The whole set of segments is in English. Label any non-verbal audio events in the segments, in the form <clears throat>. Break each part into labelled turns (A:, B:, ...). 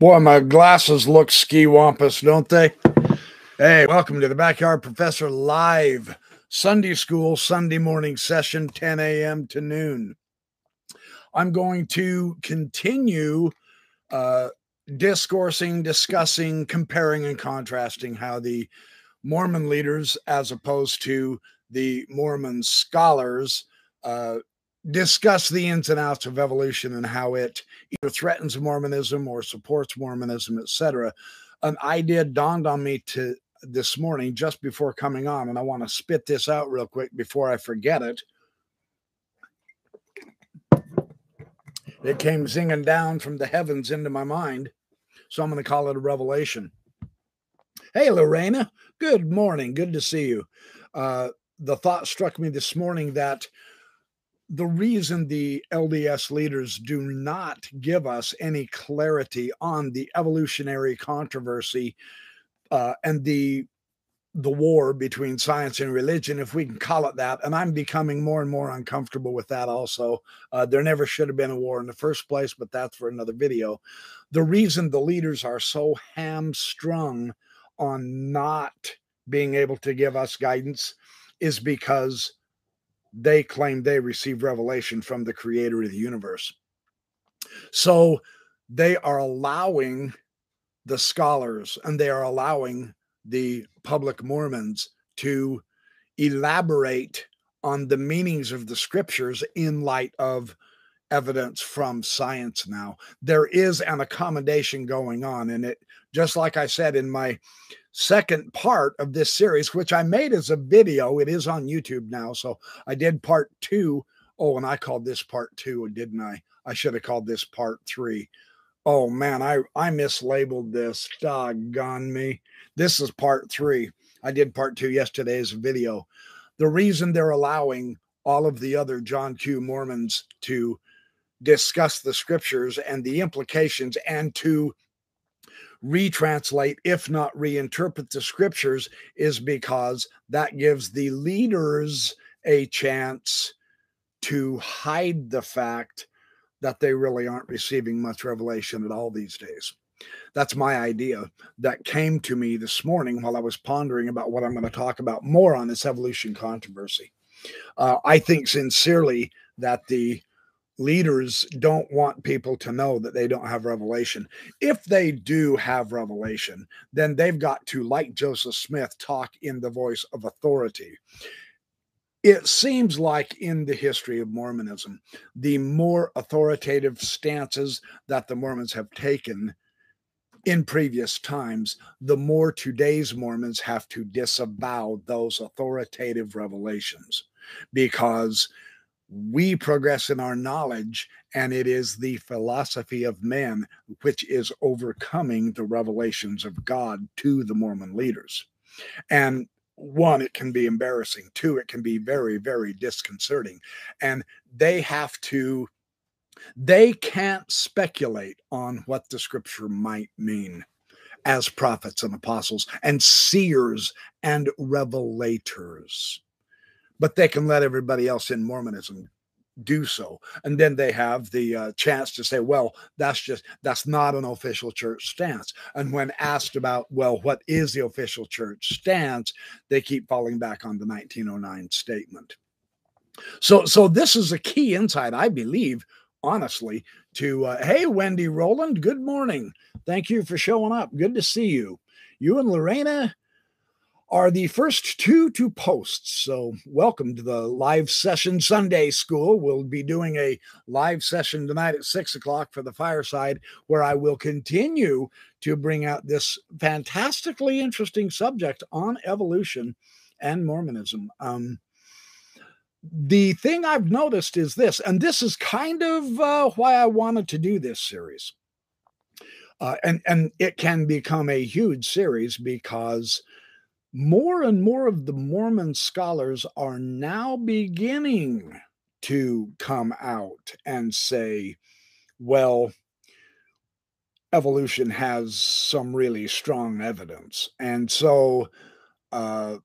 A: Boy, my glasses look ski wampus, don't they? Hey, welcome to the Backyard Professor Live Sunday School Sunday morning session, 10 a.m. to noon. I'm going to continue uh, discoursing, discussing, comparing, and contrasting how the Mormon leaders, as opposed to the Mormon scholars, uh, discuss the ins and outs of evolution and how it either threatens Mormonism or supports Mormonism, etc. An idea dawned on me to this morning just before coming on, and I want to spit this out real quick before I forget it. It came zinging down from the heavens into my mind, so I'm going to call it a revelation. Hey, Lorena, good morning. Good to see you. Uh, the thought struck me this morning that the reason the LDS leaders do not give us any clarity on the evolutionary controversy uh, and the the war between science and religion, if we can call it that, and I'm becoming more and more uncomfortable with that. Also, uh, there never should have been a war in the first place, but that's for another video. The reason the leaders are so hamstrung on not being able to give us guidance is because they claim they received revelation from the creator of the universe. So they are allowing the scholars and they are allowing the public Mormons to elaborate on the meanings of the scriptures in light of evidence from science now. There is an accommodation going on, and it, just like I said in my second part of this series, which I made as a video. It is on YouTube now. So I did part two. Oh, and I called this part two, didn't I? I should have called this part three. Oh man, I, I mislabeled this. Doggone me. This is part three. I did part two yesterday's video. The reason they're allowing all of the other John Q Mormons to discuss the scriptures and the implications and to retranslate, if not reinterpret the scriptures, is because that gives the leaders a chance to hide the fact that they really aren't receiving much revelation at all these days. That's my idea that came to me this morning while I was pondering about what I'm going to talk about more on this evolution controversy. Uh, I think sincerely that the leaders don't want people to know that they don't have revelation. If they do have revelation, then they've got to, like Joseph Smith, talk in the voice of authority. It seems like in the history of Mormonism, the more authoritative stances that the Mormons have taken in previous times, the more today's Mormons have to disavow those authoritative revelations because we progress in our knowledge, and it is the philosophy of men which is overcoming the revelations of God to the Mormon leaders. And one, it can be embarrassing. Two, it can be very, very disconcerting. And they have to, they can't speculate on what the scripture might mean as prophets and apostles and seers and revelators but they can let everybody else in Mormonism do so. And then they have the uh, chance to say well that's just that's not an official church stance. And when asked about well what is the official church stance they keep falling back on the 1909 statement. So so this is a key insight i believe honestly to uh, hey wendy roland good morning. Thank you for showing up. Good to see you. You and lorena are the first two to post. So, welcome to the live session Sunday School. We'll be doing a live session tonight at six o'clock for the fireside, where I will continue to bring out this fantastically interesting subject on evolution and Mormonism. Um, the thing I've noticed is this, and this is kind of uh, why I wanted to do this series. Uh, and and it can become a huge series because more and more of the Mormon scholars are now beginning to come out and say, well, evolution has some really strong evidence. And so uh,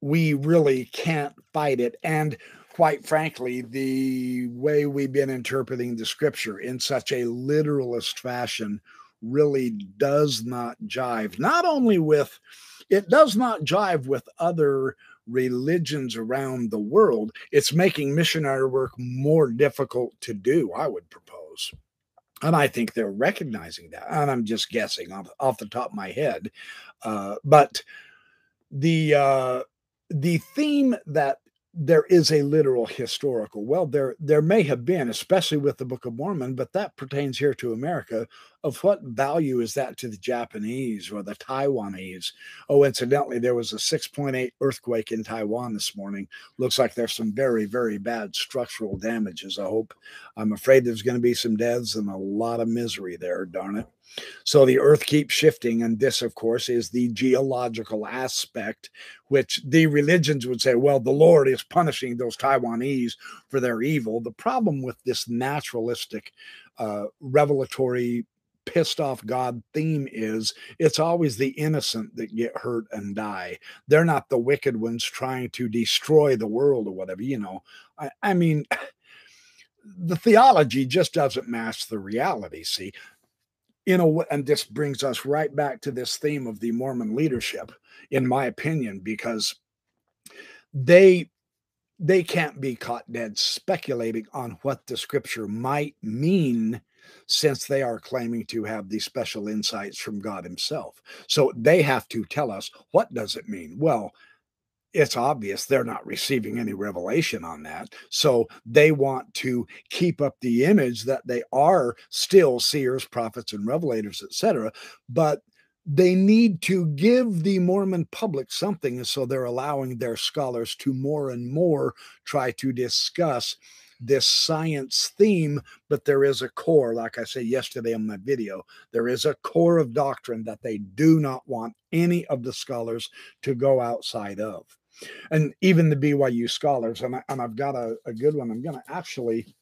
A: we really can't fight it. And quite frankly, the way we've been interpreting the scripture in such a literalist fashion really does not jive, not only with, it does not jive with other religions around the world. It's making missionary work more difficult to do, I would propose. And I think they're recognizing that. And I'm just guessing off, off the top of my head. Uh, but the uh, the theme that there is a literal historical. Well, there there may have been, especially with the Book of Mormon, but that pertains here to America. Of what value is that to the Japanese or the Taiwanese? Oh, incidentally, there was a 6.8 earthquake in Taiwan this morning. Looks like there's some very, very bad structural damages. I hope. I'm afraid there's going to be some deaths and a lot of misery there, darn it. So the earth keeps shifting. And this, of course, is the geological aspect, which the religions would say, well, the Lord is punishing those Taiwanese for their evil. The problem with this naturalistic, uh, revelatory, pissed off God theme is it's always the innocent that get hurt and die. They're not the wicked ones trying to destroy the world or whatever. You know, I, I mean, <sighs> the theology just doesn't match the reality. See, in a and this brings us right back to this theme of the Mormon leadership, in my opinion, because they they can't be caught dead speculating on what the scripture might mean since they are claiming to have these special insights from God himself. So they have to tell us what does it mean? Well, it's obvious they're not receiving any revelation on that. So they want to keep up the image that they are still seers, prophets, and revelators, etc. But they need to give the Mormon public something. So they're allowing their scholars to more and more try to discuss this science theme, but there is a core, like I said yesterday in my video, there is a core of doctrine that they do not want any of the scholars to go outside of and even the BYU scholars. And, I, and I've got a, a good one. I'm going to actually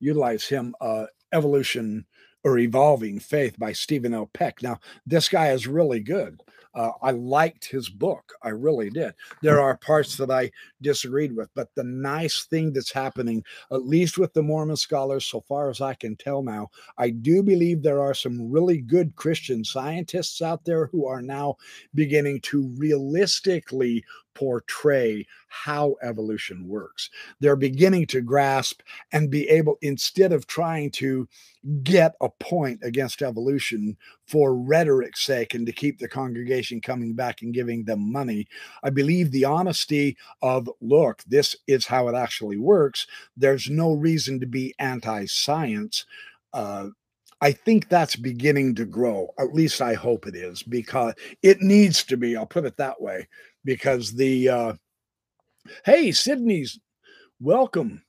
A: utilize him. Uh, Evolution or Evolving Faith by Steven L. Peck. Now, this guy is really good. Uh, I liked his book. I really did. There are parts that I disagreed with, but the nice thing that's happening, at least with the Mormon scholars, so far as I can tell now, I do believe there are some really good Christian scientists out there who are now beginning to realistically portray how evolution works. They're beginning to grasp and be able, instead of trying to get a point against evolution for rhetoric's sake and to keep the congregation coming back and giving them money, I believe the honesty of, look, this is how it actually works. There's no reason to be anti science. Uh, I think that's beginning to grow. At least I hope it is because it needs to be. I'll put it that way because the uh, hey Sydney's welcome.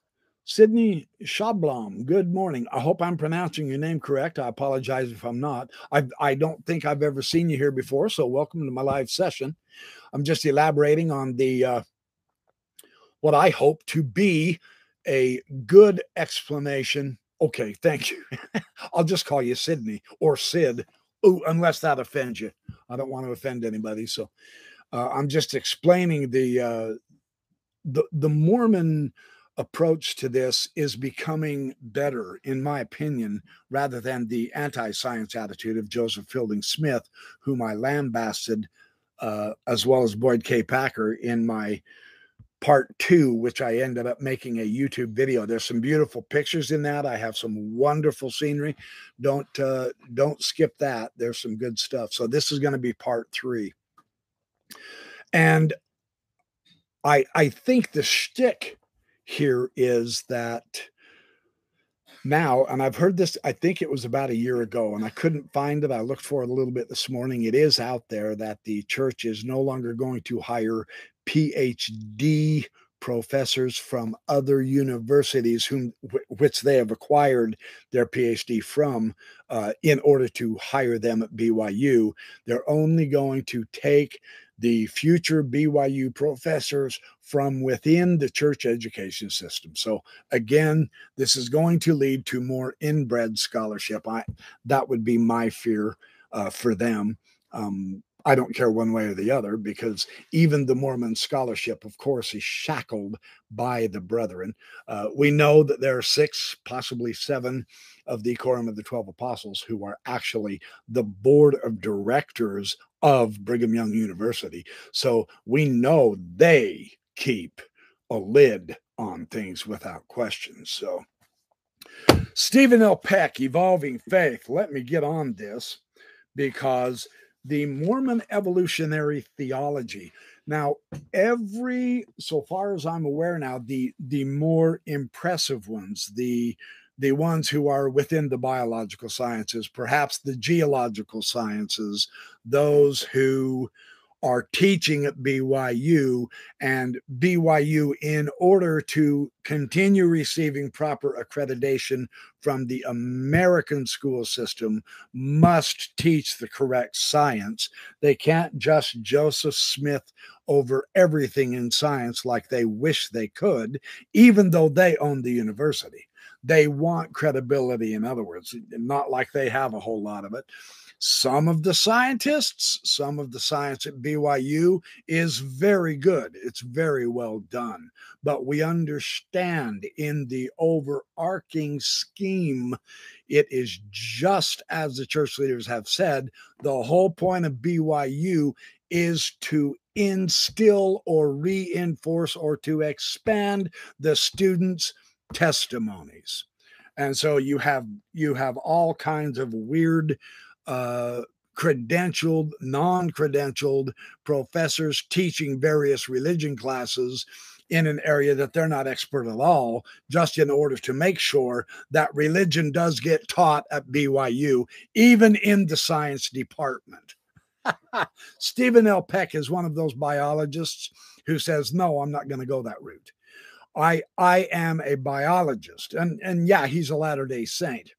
A: Sydney Schablom, good morning. I hope I'm pronouncing your name correct. I apologize if I'm not. I, I don't think I've ever seen you here before, so welcome to my live session. I'm just elaborating on the uh, what I hope to be a good explanation Okay, thank you. <laughs> I'll just call you Sydney or Sid. Oh, unless that offends you. I don't want to offend anybody. So uh, I'm just explaining the uh, the the Mormon approach to this is becoming better, in my opinion, rather than the anti-science attitude of Joseph Fielding Smith, whom I lambasted, uh, as well as Boyd K. Packer in my part two, which I ended up making a YouTube video. There's some beautiful pictures in that. I have some wonderful scenery. Don't uh, don't skip that. There's some good stuff. So this is going to be part three, and I I think the shtick here is that now, and I've heard this, I think it was about a year ago, and I couldn't find it. I looked for it a little bit this morning. It is out there that the church is no longer going to hire PhD professors from other universities whom which they have acquired their PhD from uh, in order to hire them at BYU. They're only going to take the future BYU professors from within the church education system. So again, this is going to lead to more inbred scholarship. I that would be my fear uh, for them. Um, I don't care one way or the other because even the Mormon scholarship, of course, is shackled by the brethren. Uh, we know that there are six, possibly seven of the Quorum of the Twelve Apostles who are actually the board of directors of Brigham Young University. So we know they keep a lid on things without question. So, Steven L. Peck, Evolving Faith. Let me get on this because the Mormon evolutionary theology. Now, every, so far as I'm aware now, the the more impressive ones, the the ones who are within the biological sciences, perhaps the geological sciences, those who are teaching at BYU, and BYU, in order to continue receiving proper accreditation from the American school system, must teach the correct science. They can't just Joseph Smith over everything in science like they wish they could, even though they own the university. They want credibility, in other words, not like they have a whole lot of it. Some of the scientists, some of the science at BYU is very good. It's very well done. But we understand in the overarching scheme, it is just as the church leaders have said the whole point of BYU is to instill or reinforce or to expand the students' testimonies. And so you have you have all kinds of weird uh, credentialed, non credentialed professors teaching various religion classes in an area that they're not expert at all, just in order to make sure that religion does get taught at BYU, even in the science department. <laughs> Steven L. Peck is one of those biologists who says, No, I'm not going to go that route. I I am a biologist. And and yeah, he's a Latter-day Saint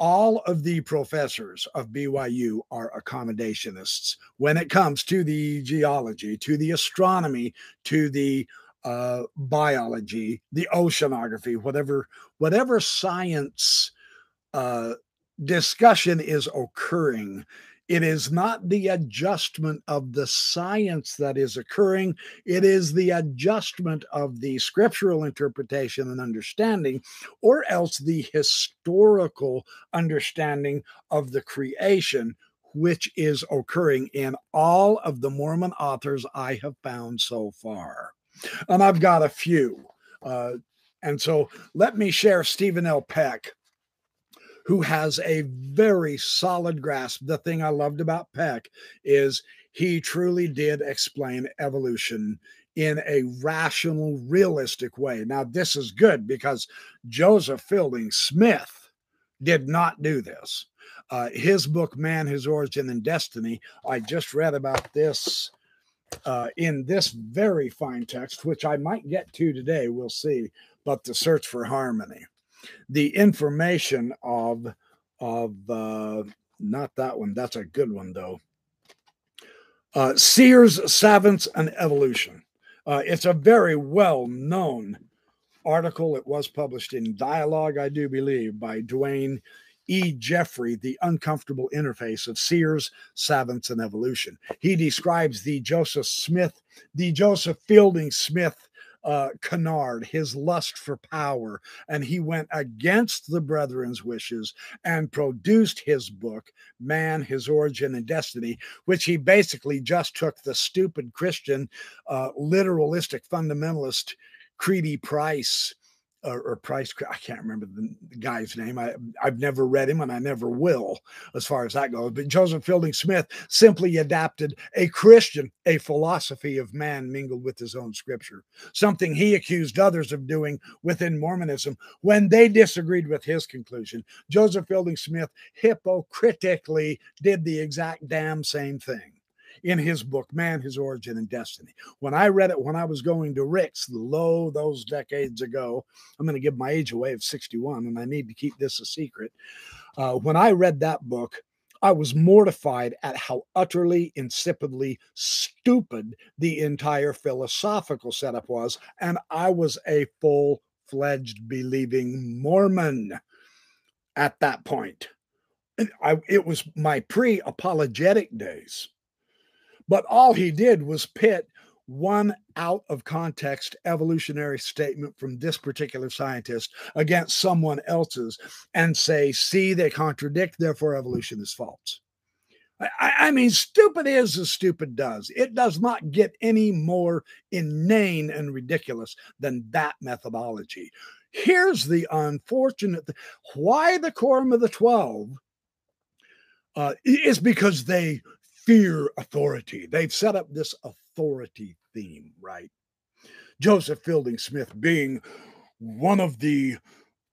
A: all of the professors of BYU are accommodationists when it comes to the geology, to the astronomy, to the uh, biology, the oceanography, whatever whatever science uh, discussion is occurring it is not the adjustment of the science that is occurring, it is the adjustment of the scriptural interpretation and understanding, or else the historical understanding of the creation, which is occurring in all of the Mormon authors I have found so far. And I've got a few. Uh, and so let me share Steven L. Peck who has a very solid grasp. The thing I loved about Peck is he truly did explain evolution in a rational, realistic way. Now, this is good because Joseph Fielding Smith did not do this. Uh, his book, Man, His Origin and Destiny, I just read about this uh, in this very fine text, which I might get to today. We'll see. But the search for harmony the information of of uh, not that one. That's a good one though. Uh, Seers, Savants, and Evolution. Uh, it's a very well known article. It was published in Dialogue, I do believe, by Dwayne E. Jeffrey, The Uncomfortable Interface of Seers, Savants, and Evolution. He describes the Joseph Smith, the Joseph Fielding Smith uh, canard, his lust for power, and he went against the brethren's wishes and produced his book, Man, His Origin and Destiny, which he basically just took the stupid Christian, uh, literalistic fundamentalist Creedy Price or, or, Price. I can't remember the, the, guy's name. I, I've never read him and I never will, as far as that goes. But Joseph Fielding Smith simply adapted a Christian, a philosophy of man mingled with his own scripture, something he accused others of doing within Mormonism when they disagreed with his conclusion. Joseph Fielding Smith hypocritically did the exact damn same thing in his book, Man, His Origin and Destiny. When I read it when I was going to Ricks, low those decades ago, I'm going to give my age away of 61, and I need to keep this a secret. Uh, when I read that book, I was mortified at how utterly, insipidly stupid the entire philosophical setup was. And I was a full fledged believing Mormon at that point I, it was my pre apologetic days. But all he did was pit one out of context evolutionary statement from this particular scientist against someone else's and say, see, they contradict, therefore evolution is false. I, I, mean, stupid is as stupid does. It does not get any more inane and ridiculous than that methodology. Here's the unfortunate th- why the quorum of the 12 uh, is because they fear authority. They've set up this authority theme, right? Joseph Fielding Smith being one of the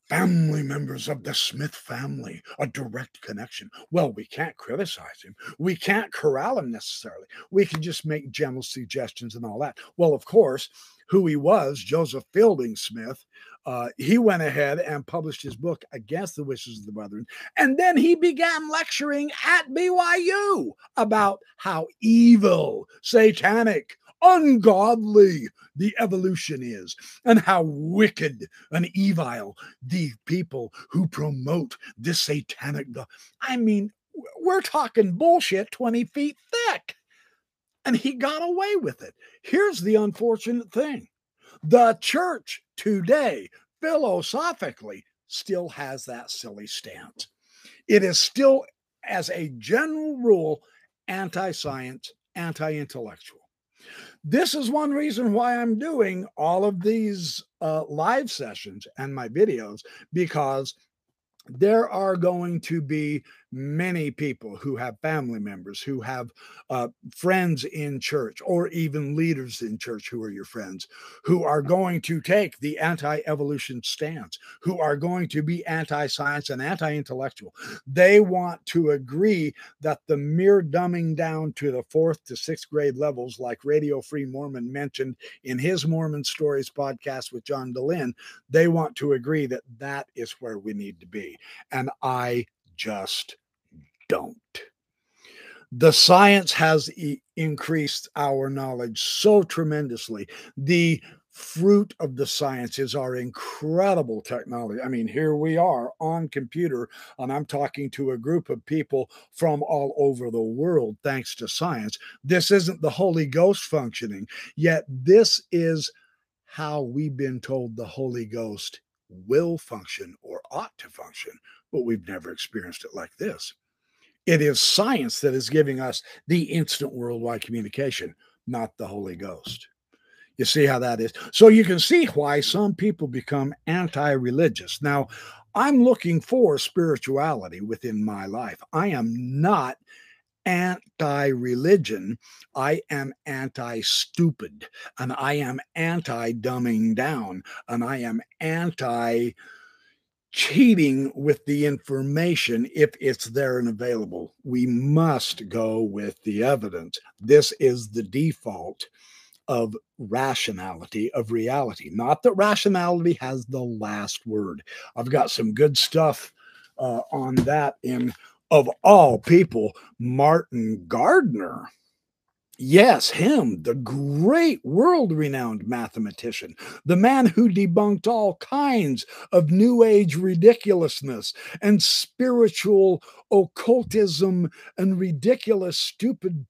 A: family members of the Smith family, a direct connection. Well, we can't criticize him. We can't corral him necessarily. We can just make general suggestions and all that. Well, of course, who he was, Joseph Fielding Smith, uh, he went ahead and published his book against the wishes of the brethren. And then he began lecturing at BYU about how evil, satanic, ungodly the evolution is, and how wicked and evil the people who promote this satanic. I mean, we're talking bullshit 20 feet thick. And he got away with it. Here's the unfortunate thing the church today, philosophically, still has that silly stance. It is still, as a general rule, anti science, anti intellectual. This is one reason why I'm doing all of these uh, live sessions and my videos because there are going to be many people who have family members, who have uh, friends in church, or even leaders in church who are your friends, who are going to take the anti evolution stance, who are going to be anti science and anti intellectual. They want to agree that the mere dumbing down to the fourth to sixth grade levels, like Radio Free Mormon mentioned in his Mormon Stories podcast with John Dehlin, they want to agree that that is where we need to be. And I just don't. The science has e- increased our knowledge so tremendously. The fruit of the sciences are incredible technology. I mean, here we are on computer, and I'm talking to a group of people from all over the world thanks to science. This isn't the Holy Ghost functioning, yet, this is how we've been told the Holy Ghost will function or ought to function but we've never experienced it like this. It is science that is giving us the instant worldwide communication, not the Holy Ghost. You see how that is? So you can see why some people become anti religious. Now, I'm looking for spirituality within my life. I am not anti religion. I am anti stupid and I am anti dumbing down and I am anti cheating with the information if it's there and available. We must go with the evidence. This is the default of rationality, of reality. Not that rationality has the last word. I've got some good stuff uh, on that in, of all people, Martin Gardner Yes, him, the great world renowned mathematician, the man who debunked all kinds of New Age ridiculousness and spiritual occultism and ridiculous, stupid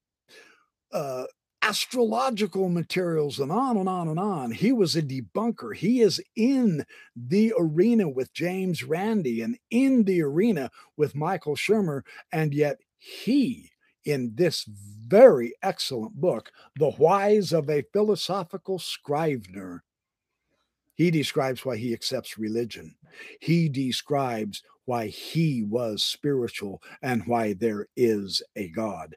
A: uh, astrological materials and on and on and on. He was a debunker. He is in the arena with James Randi and in the arena with Michael Shermer, and yet he in this very excellent book, The Whys of a Philosophical Scrivener. He describes why he accepts religion. He describes why he was spiritual and why there is a God.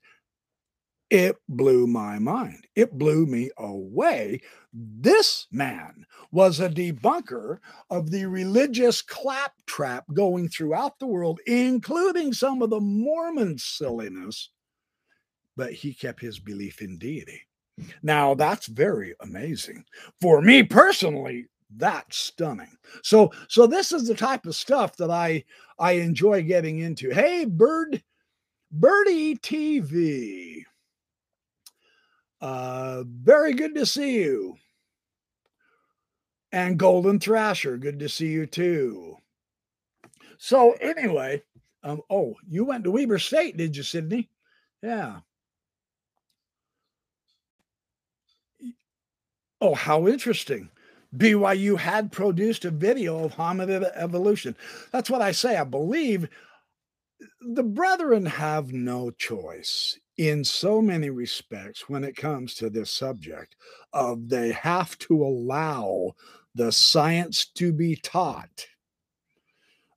A: It blew my mind. It blew me away. This man was a debunker of the religious claptrap going throughout the world, including some of the Mormon silliness but he kept his belief in deity. Now, that's very amazing. For me personally, that's stunning. So so this is the type of stuff that I I enjoy getting into. Hey, Bird Birdie TV. Uh very good to see you. And Golden Thrasher, good to see you too. So anyway, Um, oh, you went to Weber State, did you, Sydney? Yeah. Oh, how interesting. BYU had produced a video of hominid evolution. That's what I say. I believe the brethren have no choice in so many respects when it comes to this subject of they have to allow the science to be taught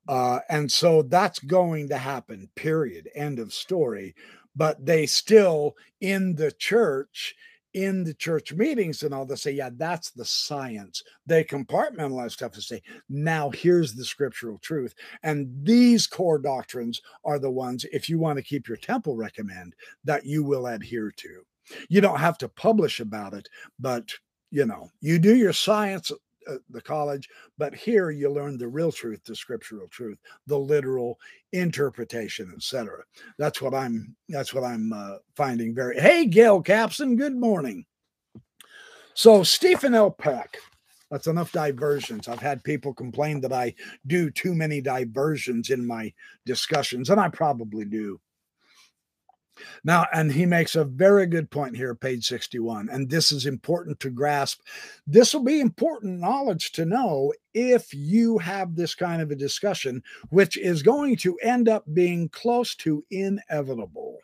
A: uh, and so that's going to happen period end of story but they still in the church in the church meetings and all, they say, yeah, that's the science. They compartmentalize stuff and say, now here's the scriptural truth. And these core doctrines are the ones, if you want to keep your temple recommend, that you will adhere to. You don't have to publish about it, but you know, you do your science uh, the college, but here you learn the real truth, the scriptural truth, the literal interpretation, etc. That's what I'm. That's what I'm uh, finding very. Hey, Gail Capson. Good morning. So Steven L. Peck. That's enough diversions. I've had people complain that I do too many diversions in my discussions, and I probably do. Now, and he makes a very good point here, page 61, and this is important to grasp. This will be important knowledge to know if you have this kind of a discussion, which is going to end up being close to inevitable.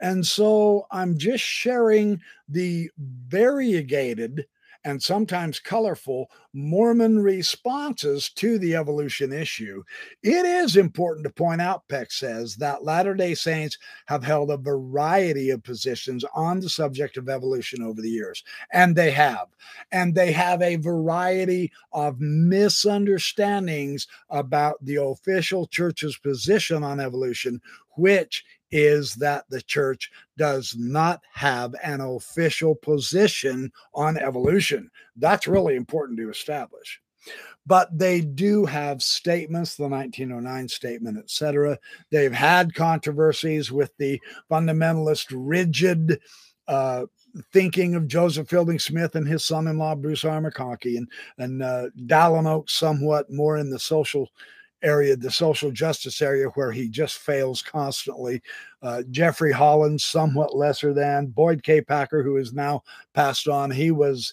A: And so I'm just sharing the variegated and sometimes colorful Mormon responses to the evolution issue. It is important to point out, Peck says, that Latter day Saints have held a variety of positions on the subject of evolution over the years, and they have. And they have a variety of misunderstandings about the official church's position on evolution, which is that the church does not have an official position on evolution. That's really important to establish. But they do have statements, the 1909 statement, etc. They've had controversies with the fundamentalist, rigid uh, thinking of Joseph Fielding Smith and his son-in-law Bruce R. McConkie, and and uh, Dallin Oaks somewhat more in the social area, the social justice area, where he just fails constantly. Uh, Jeffrey Holland, somewhat lesser than Boyd K. Packer, who is now passed on. He was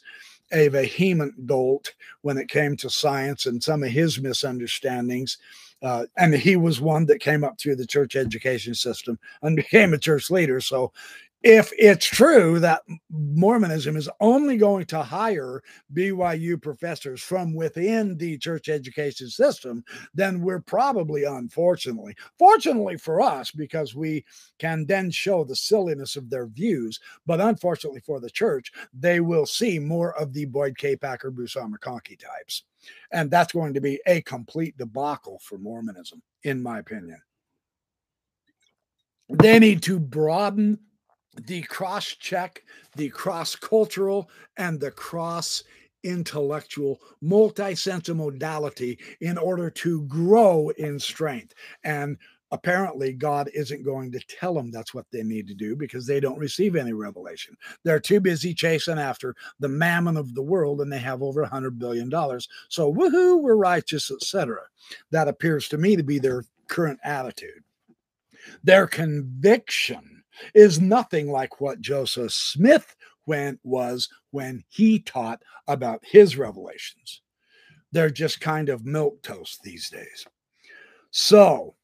A: a vehement dolt when it came to science and some of his misunderstandings. Uh, and he was one that came up through the church education system and became a church leader. So if it's true that Mormonism is only going to hire BYU professors from within the church education system, then we're probably, unfortunately, fortunately for us, because we can then show the silliness of their views, but unfortunately for the church, they will see more of the Boyd K. Packer, Bruce R. McConkie types. And that's going to be a complete debacle for Mormonism, in my opinion. They need to broaden the cross check, the cross cultural, and the cross intellectual multi-sense modality in order to grow in strength. And apparently God isn't going to tell them that's what they need to do because they don't receive any revelation. They're too busy chasing after the mammon of the world and they have over a hundred billion dollars. So woohoo, we're righteous, etc. That appears to me to be their current attitude. Their conviction is nothing like what Joseph Smith when was when he taught about his revelations. They're just kind of milk toast these days. So,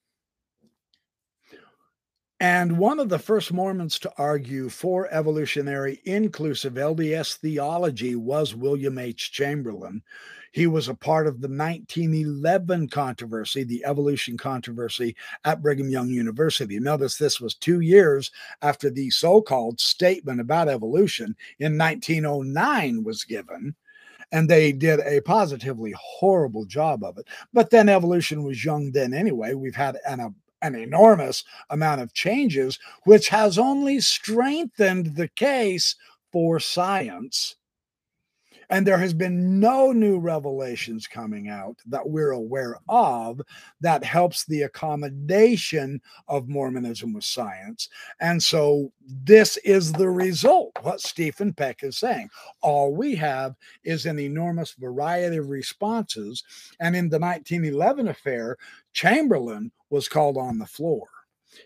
A: and one of the first Mormons to argue for evolutionary inclusive LDS theology was William H. Chamberlin, he was a part of the 1911 controversy, the evolution controversy at Brigham Young University. Notice this was two years after the so called statement about evolution in 1909 was given and they did a positively horrible job of it. But then evolution was young then anyway. We've had an, an enormous amount of changes, which has only strengthened the case for science And there has been no new revelations coming out that we're aware of that helps the accommodation of Mormonism with science. And so this is the result, what Steven Peck is saying. All we have is an enormous variety of responses. And in the 1911 affair, Chamberlin was called on the floor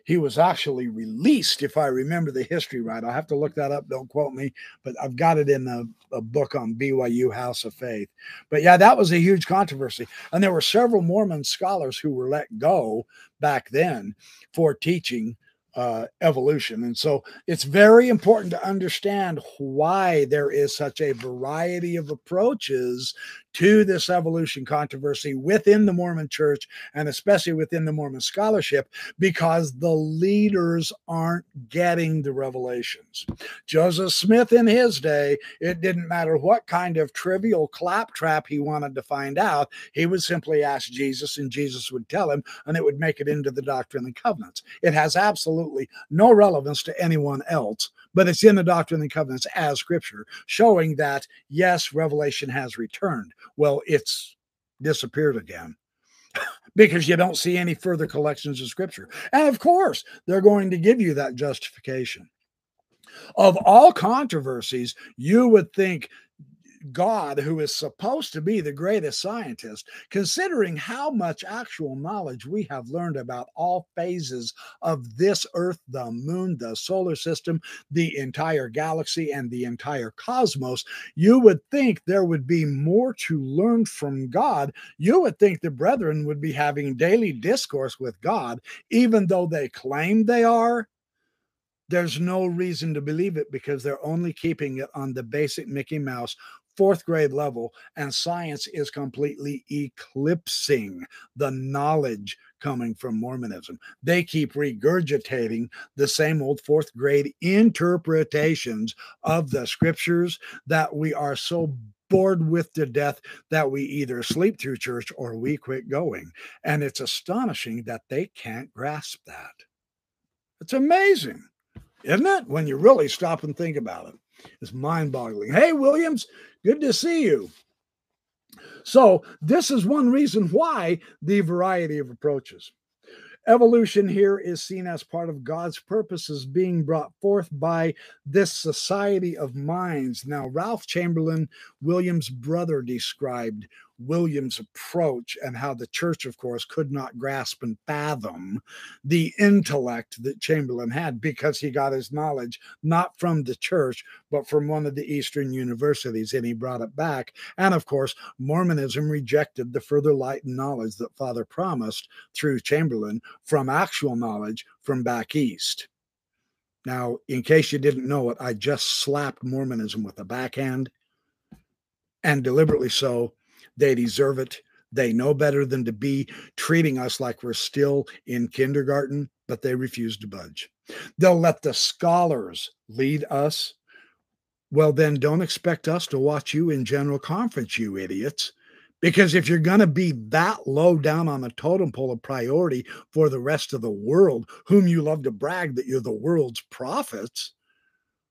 A: he was actually released, if I remember the history right. I'll have to look that up. Don't quote me, but I've got it in a, a, book on BYU House of Faith. But yeah, that was a huge controversy. And there were several Mormon scholars who were let go back then for teaching uh, evolution. And so it's very important to understand why there is such a variety of approaches to this evolution controversy within the Mormon church and especially within the Mormon scholarship because the leaders aren't getting the revelations. Joseph Smith in his day, it didn't matter what kind of trivial claptrap he wanted to find out, he would simply ask Jesus and Jesus would tell him and it would make it into the Doctrine and Covenants. It has absolutely no relevance to anyone else, but it's in the Doctrine and Covenants as scripture, showing that yes, revelation has returned well, it's disappeared again <laughs> because you don't see any further collections of scripture. And of course, they're going to give you that justification. Of all controversies, you would think God, who is supposed to be the greatest scientist, considering how much actual knowledge we have learned about all phases of this Earth, the moon, the solar system, the entire galaxy, and the entire cosmos, you would think there would be more to learn from God. You would think the brethren would be having daily discourse with God, even though they claim they are there's no reason to believe it because they're only keeping it on the basic Mickey Mouse fourth grade level, and science is completely eclipsing the knowledge coming from Mormonism. They keep regurgitating the same old fourth grade interpretations of the scriptures that we are so bored with to death that we either sleep through church or we quit going. And it's astonishing that they can't grasp that. It's amazing, isn't it? When you really stop and think about it. It's mind boggling. Hey, Williams, good to see you. So, this is one reason why the variety of approaches. Evolution here is seen as part of God's purposes being brought forth by this society of minds. Now, Ralph Chamberlin, William's brother, described William's approach and how the church, of course, could not grasp and fathom the intellect that Chamberlin had because he got his knowledge not from the church, but from one of the Eastern universities, and he brought it back. And of course, Mormonism rejected the further light and knowledge that Father promised through Chamberlin from actual knowledge from back east. Now, in case you didn't know it, I just slapped Mormonism with a backhand, and deliberately so they deserve it. They know better than to be treating us like we're still in kindergarten, but they refuse to budge. They'll let the scholars lead us. Well, then don't expect us to watch you in general conference, you idiots. Because if you're going to be that low down on the totem pole of priority for the rest of the world, whom you love to brag that you're the world's prophets,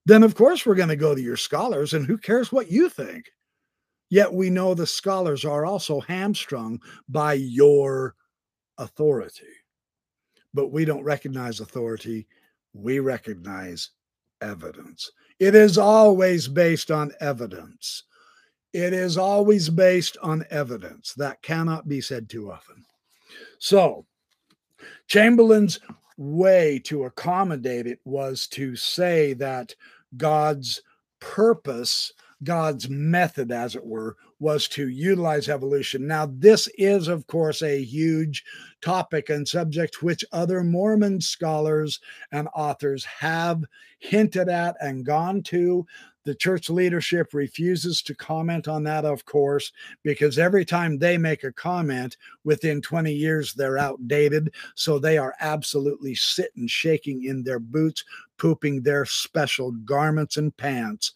A: then of course we're going to go to your scholars, and who cares what you think? Yet we know the scholars are also hamstrung by your authority. But we don't recognize authority, we recognize evidence. It is always based on evidence. It is always based on evidence. That cannot be said too often. So, Chamberlin's way to accommodate it was to say that God's purpose God's method, as it were, was to utilize evolution. Now, this is, of course, a huge topic and subject which other Mormon scholars and authors have hinted at and gone to. The church leadership refuses to comment on that, of course, because every time they make a comment within 20 years, they're outdated. So they are absolutely sitting, shaking in their boots, pooping their special garments and pants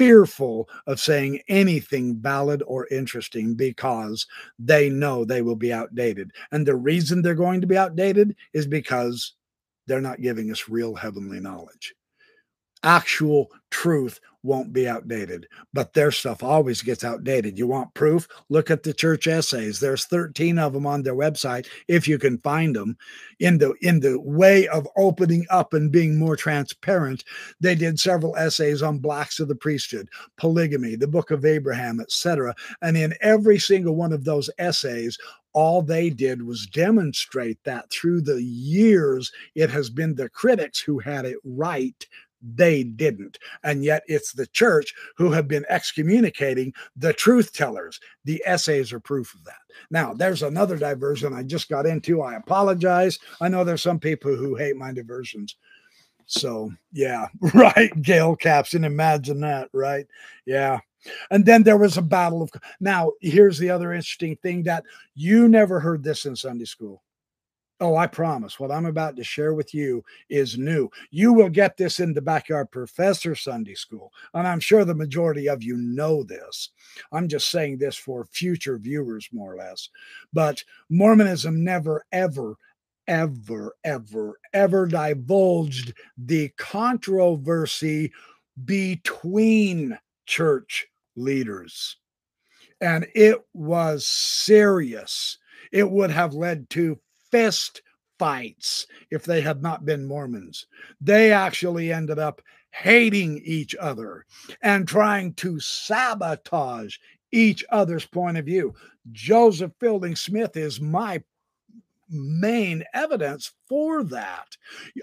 A: fearful of saying anything valid or interesting because they know they will be outdated. And the reason they're going to be outdated is because they're not giving us real heavenly knowledge. Actual truth won't be outdated, but their stuff always gets outdated. You want proof? Look at the church essays. There's 13 of them on their website if you can find them. In the in the way of opening up and being more transparent, they did several essays on blacks of the priesthood, polygamy, the book of Abraham, etc. And in every single one of those essays, all they did was demonstrate that through the years, it has been the critics who had it right they didn't. And yet it's the church who have been excommunicating the truth tellers. The essays are proof of that. Now, there's another diversion I just got into. I apologize. I know there's some people who hate my diversions. So, yeah, <laughs> right. Gail Capson, imagine that, right? Yeah. And then there was a battle of. Now, here's the other interesting thing that you never heard this in Sunday school. Oh, I promise what I'm about to share with you is new. You will get this in the Backyard Professor Sunday School, and I'm sure the majority of you know this. I'm just saying this for future viewers, more or less. But Mormonism never, ever, ever, ever, ever divulged the controversy between church leaders. And it was serious. It would have led to fist fights if they had not been Mormons. They actually ended up hating each other and trying to sabotage each other's point of view. Joseph Fielding Smith is my main evidence for that.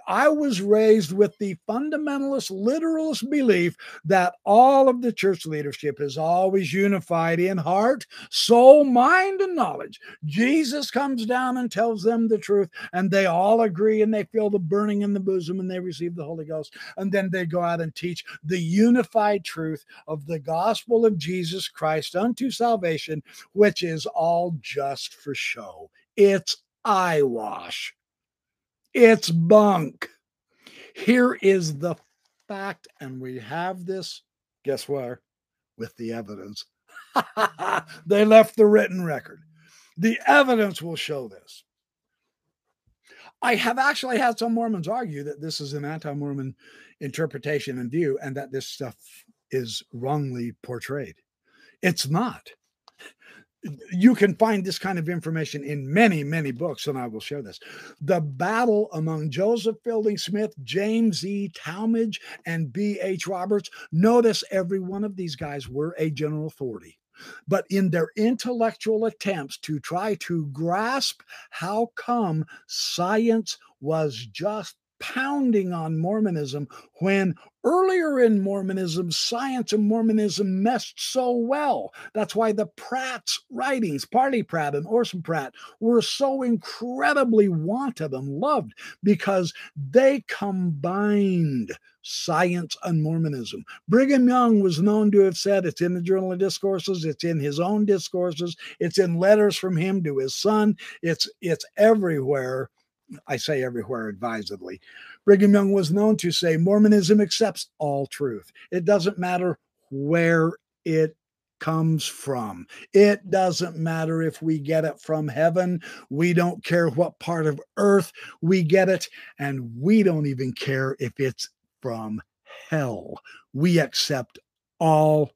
A: I was raised with the fundamentalist, literalist belief that all of the church leadership is always unified in heart, soul, mind, and knowledge. Jesus comes down and tells them the truth, and they all agree and they feel the burning in the bosom and they receive the Holy Ghost. And then they go out and teach the unified truth of the gospel of Jesus Christ unto salvation, which is all just for show. It's eyewash. It's bunk. Here is the fact, and we have this, guess where? With the evidence. <laughs> they left the written record. The evidence will show this. I have actually had some Mormons argue that this is an anti Mormon interpretation and view, and that this stuff is wrongly portrayed. It's not you can find this kind of information in many, many books, and I will share this. The battle among Joseph Fielding Smith, James E. Talmage, and B.H. Roberts. Notice every one of these guys were a general authority. But in their intellectual attempts to try to grasp how come science was just pounding on Mormonism when earlier in Mormonism, science and Mormonism meshed so well. That's why the Pratt's writings, Parley Pratt and Orson Pratt, were so incredibly wanted and loved because they combined science and Mormonism. Brigham Young was known to have said it's in the Journal of Discourses, it's in his own discourses, it's in letters from him to his son, it's it's everywhere I say everywhere advisedly. Brigham Young was known to say Mormonism accepts all truth. It doesn't matter where it comes from. It doesn't matter if we get it from heaven. We don't care what part of earth we get it. And we don't even care if it's from hell. We accept all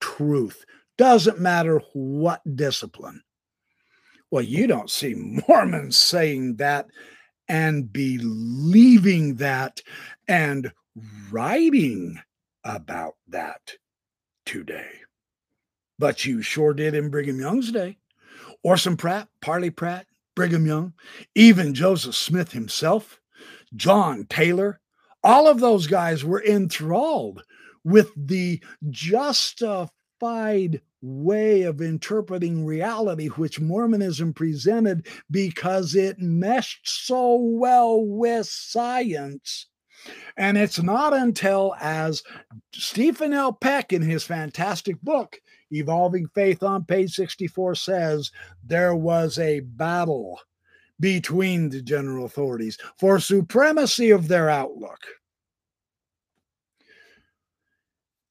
A: truth. Doesn't matter what discipline. Well, you don't see Mormons saying that and believing that and writing about that today. But you sure did in Brigham Young's day. Orson Pratt, Parley Pratt, Brigham Young, even Joseph Smith himself, John Taylor, all of those guys were enthralled with the justified way of interpreting reality which Mormonism presented because it meshed so well with science. And it's not until, as Steven L. Peck in his fantastic book, Evolving Faith on page 64 says, there was a battle between the general authorities for supremacy of their outlook.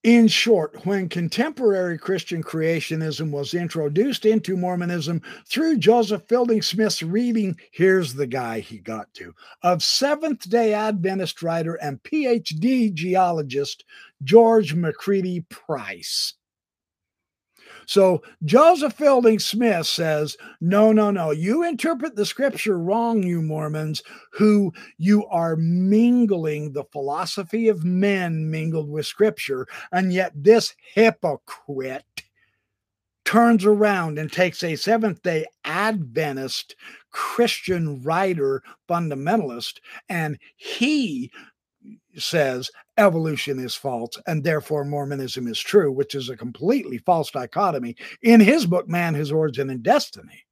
A: In short, when contemporary Christian creationism was introduced into Mormonism through Joseph Fielding Smith's reading, here's the guy he got to, of Seventh day Adventist writer and PhD geologist George McCready Price. So Joseph Fielding Smith says, No, no, no. You interpret the scripture wrong, you Mormons, who you are mingling the philosophy of men mingled with scripture. And yet this hypocrite turns around and takes a Seventh day Adventist Christian writer, fundamentalist, and he says evolution is false and therefore Mormonism is true, which is a completely false dichotomy. In his book, Man, His Origin and Destiny,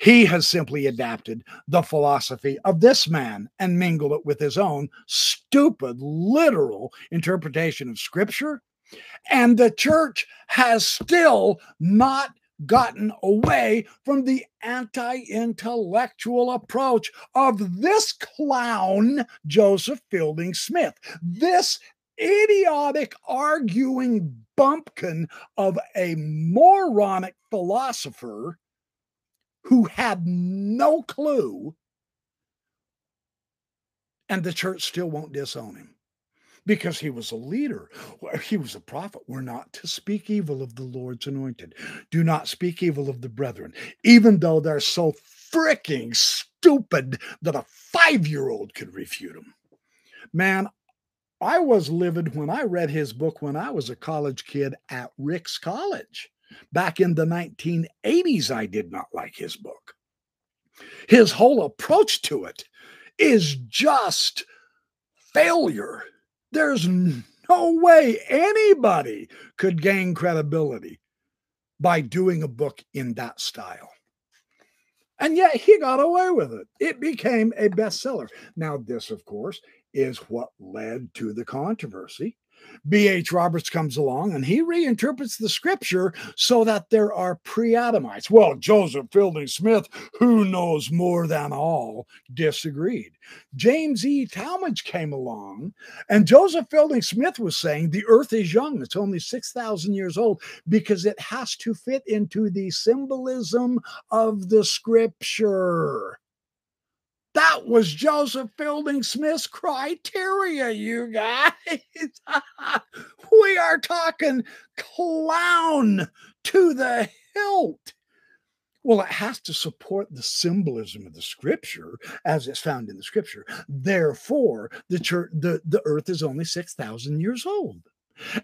A: he has simply adapted the philosophy of this man and mingled it with his own stupid, literal interpretation of scripture. And the church has still not gotten away from the anti intellectual approach of this clown, Joseph Fielding Smith. This idiotic, arguing bumpkin of a moronic philosopher who had no clue, and the church still won't disown him because he was a leader. He was a prophet. We're not to speak evil of the Lord's anointed. Do not speak evil of the brethren, even though they're so freaking stupid that a five year old could refute them. Man, I was livid when I read his book when I was a college kid at Ricks College. Back in the 1980s, I did not like his book. His whole approach to it is just failure. There's no way anybody could gain credibility by doing a book in that style. And yet he got away with it. It became a bestseller. Now, this, of course, is what led to the controversy B.H. Roberts comes along and he reinterprets the scripture so that there are pre-Adamites. Well, Joseph Fielding Smith, who knows more than all, disagreed. James E. Talmage came along and Joseph Fielding Smith was saying the earth is young. It's only 6,000 years old because it has to fit into the symbolism of the scripture. That was Joseph Fielding Smith's criteria, you guys. <laughs> we are talking clown to the hilt. Well, it has to support the symbolism of the scripture as it's found in the scripture. Therefore, the church, the, the earth is only 6,000 years old.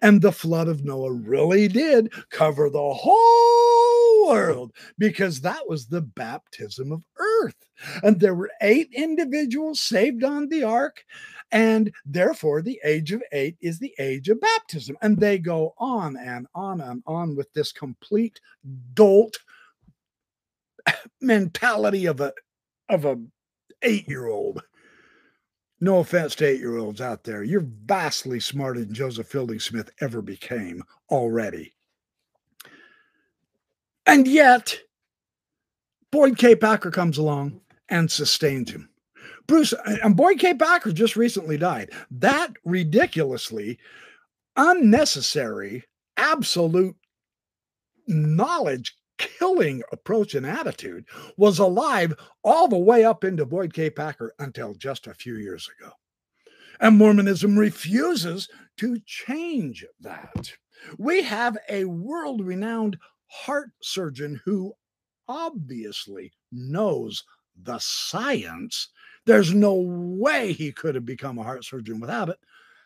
A: And the flood of Noah really did cover the whole world because that was the baptism of earth. And there were eight individuals saved on the ark. And therefore, the age of eight is the age of baptism. And they go on and on and on with this complete dolt <laughs> mentality of a of a eight year old no offense to eight year olds out there, you're vastly smarter than Joseph Fielding Smith ever became already. And yet, Boyd K. Packer comes along and sustained him. Bruce and Boyd K. Packer just recently died. That ridiculously unnecessary, absolute knowledge killing approach and attitude was alive all the way up into Boyd K. Packer until just a few years ago. And Mormonism refuses to change that. We have a world renowned heart surgeon who obviously knows the science. There's no way he could have become a heart surgeon without it.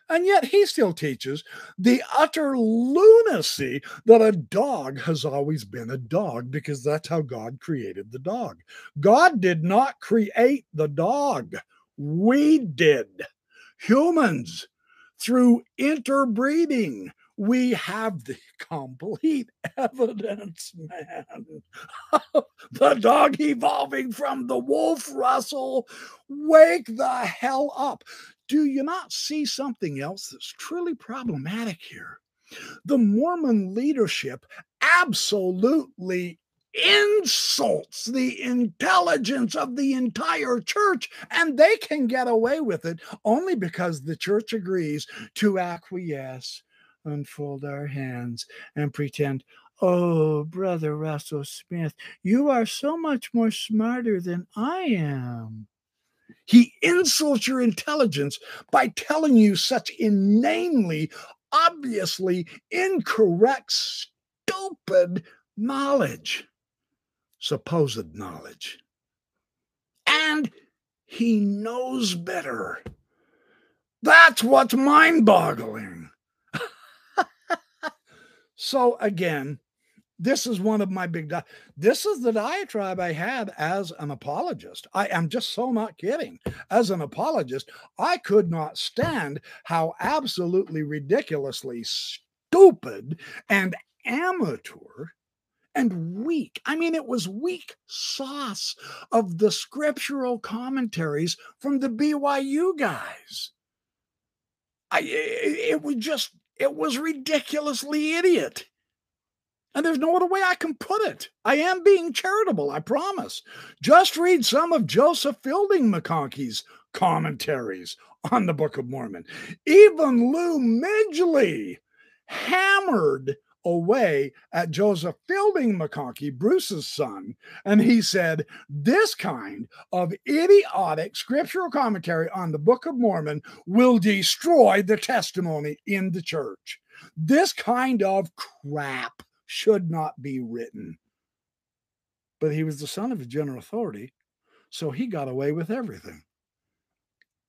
A: And yet he still teaches the utter lunacy that a dog has always been a dog because that's how God created the dog. God did not create the dog, we did. Humans, through interbreeding, we have the <laughs> complete <laughs> evidence, man. the dog evolving from the wolf, Russell. Wake the hell up. Do you not see something else that's truly problematic here? The Mormon leadership absolutely insults the intelligence of the entire church, and they can get away with it only because the church agrees to acquiesce unfold our hands and pretend, Oh, Brother Russell Smith, you are so much more smarter than I am. He insults your intelligence by telling you such inanely, obviously incorrect, stupid knowledge, supposed knowledge. And he knows better. That's what's mind boggling. So, again, this is one of my big di- this is the diatribe i had as an apologist. I am just so not kidding. As an apologist i could not stand how absolutely ridiculously stupid and amateur and weak i mean it was weak sauce of the scriptural commentaries from the byu guys. I it, it was just it was ridiculously idiot and there's no other way I can put it. I am being charitable, I promise. Just read some of Joseph Fielding McConkie's commentaries on the Book of Mormon. Even Lou Midgley hammered away at Joseph Fielding McConkie, Bruce's son, and he said, This kind of idiotic scriptural commentary on the Book of Mormon will destroy the testimony in the church. This kind of crap should not be written. But he was the son of a general authority, so he got away with everything.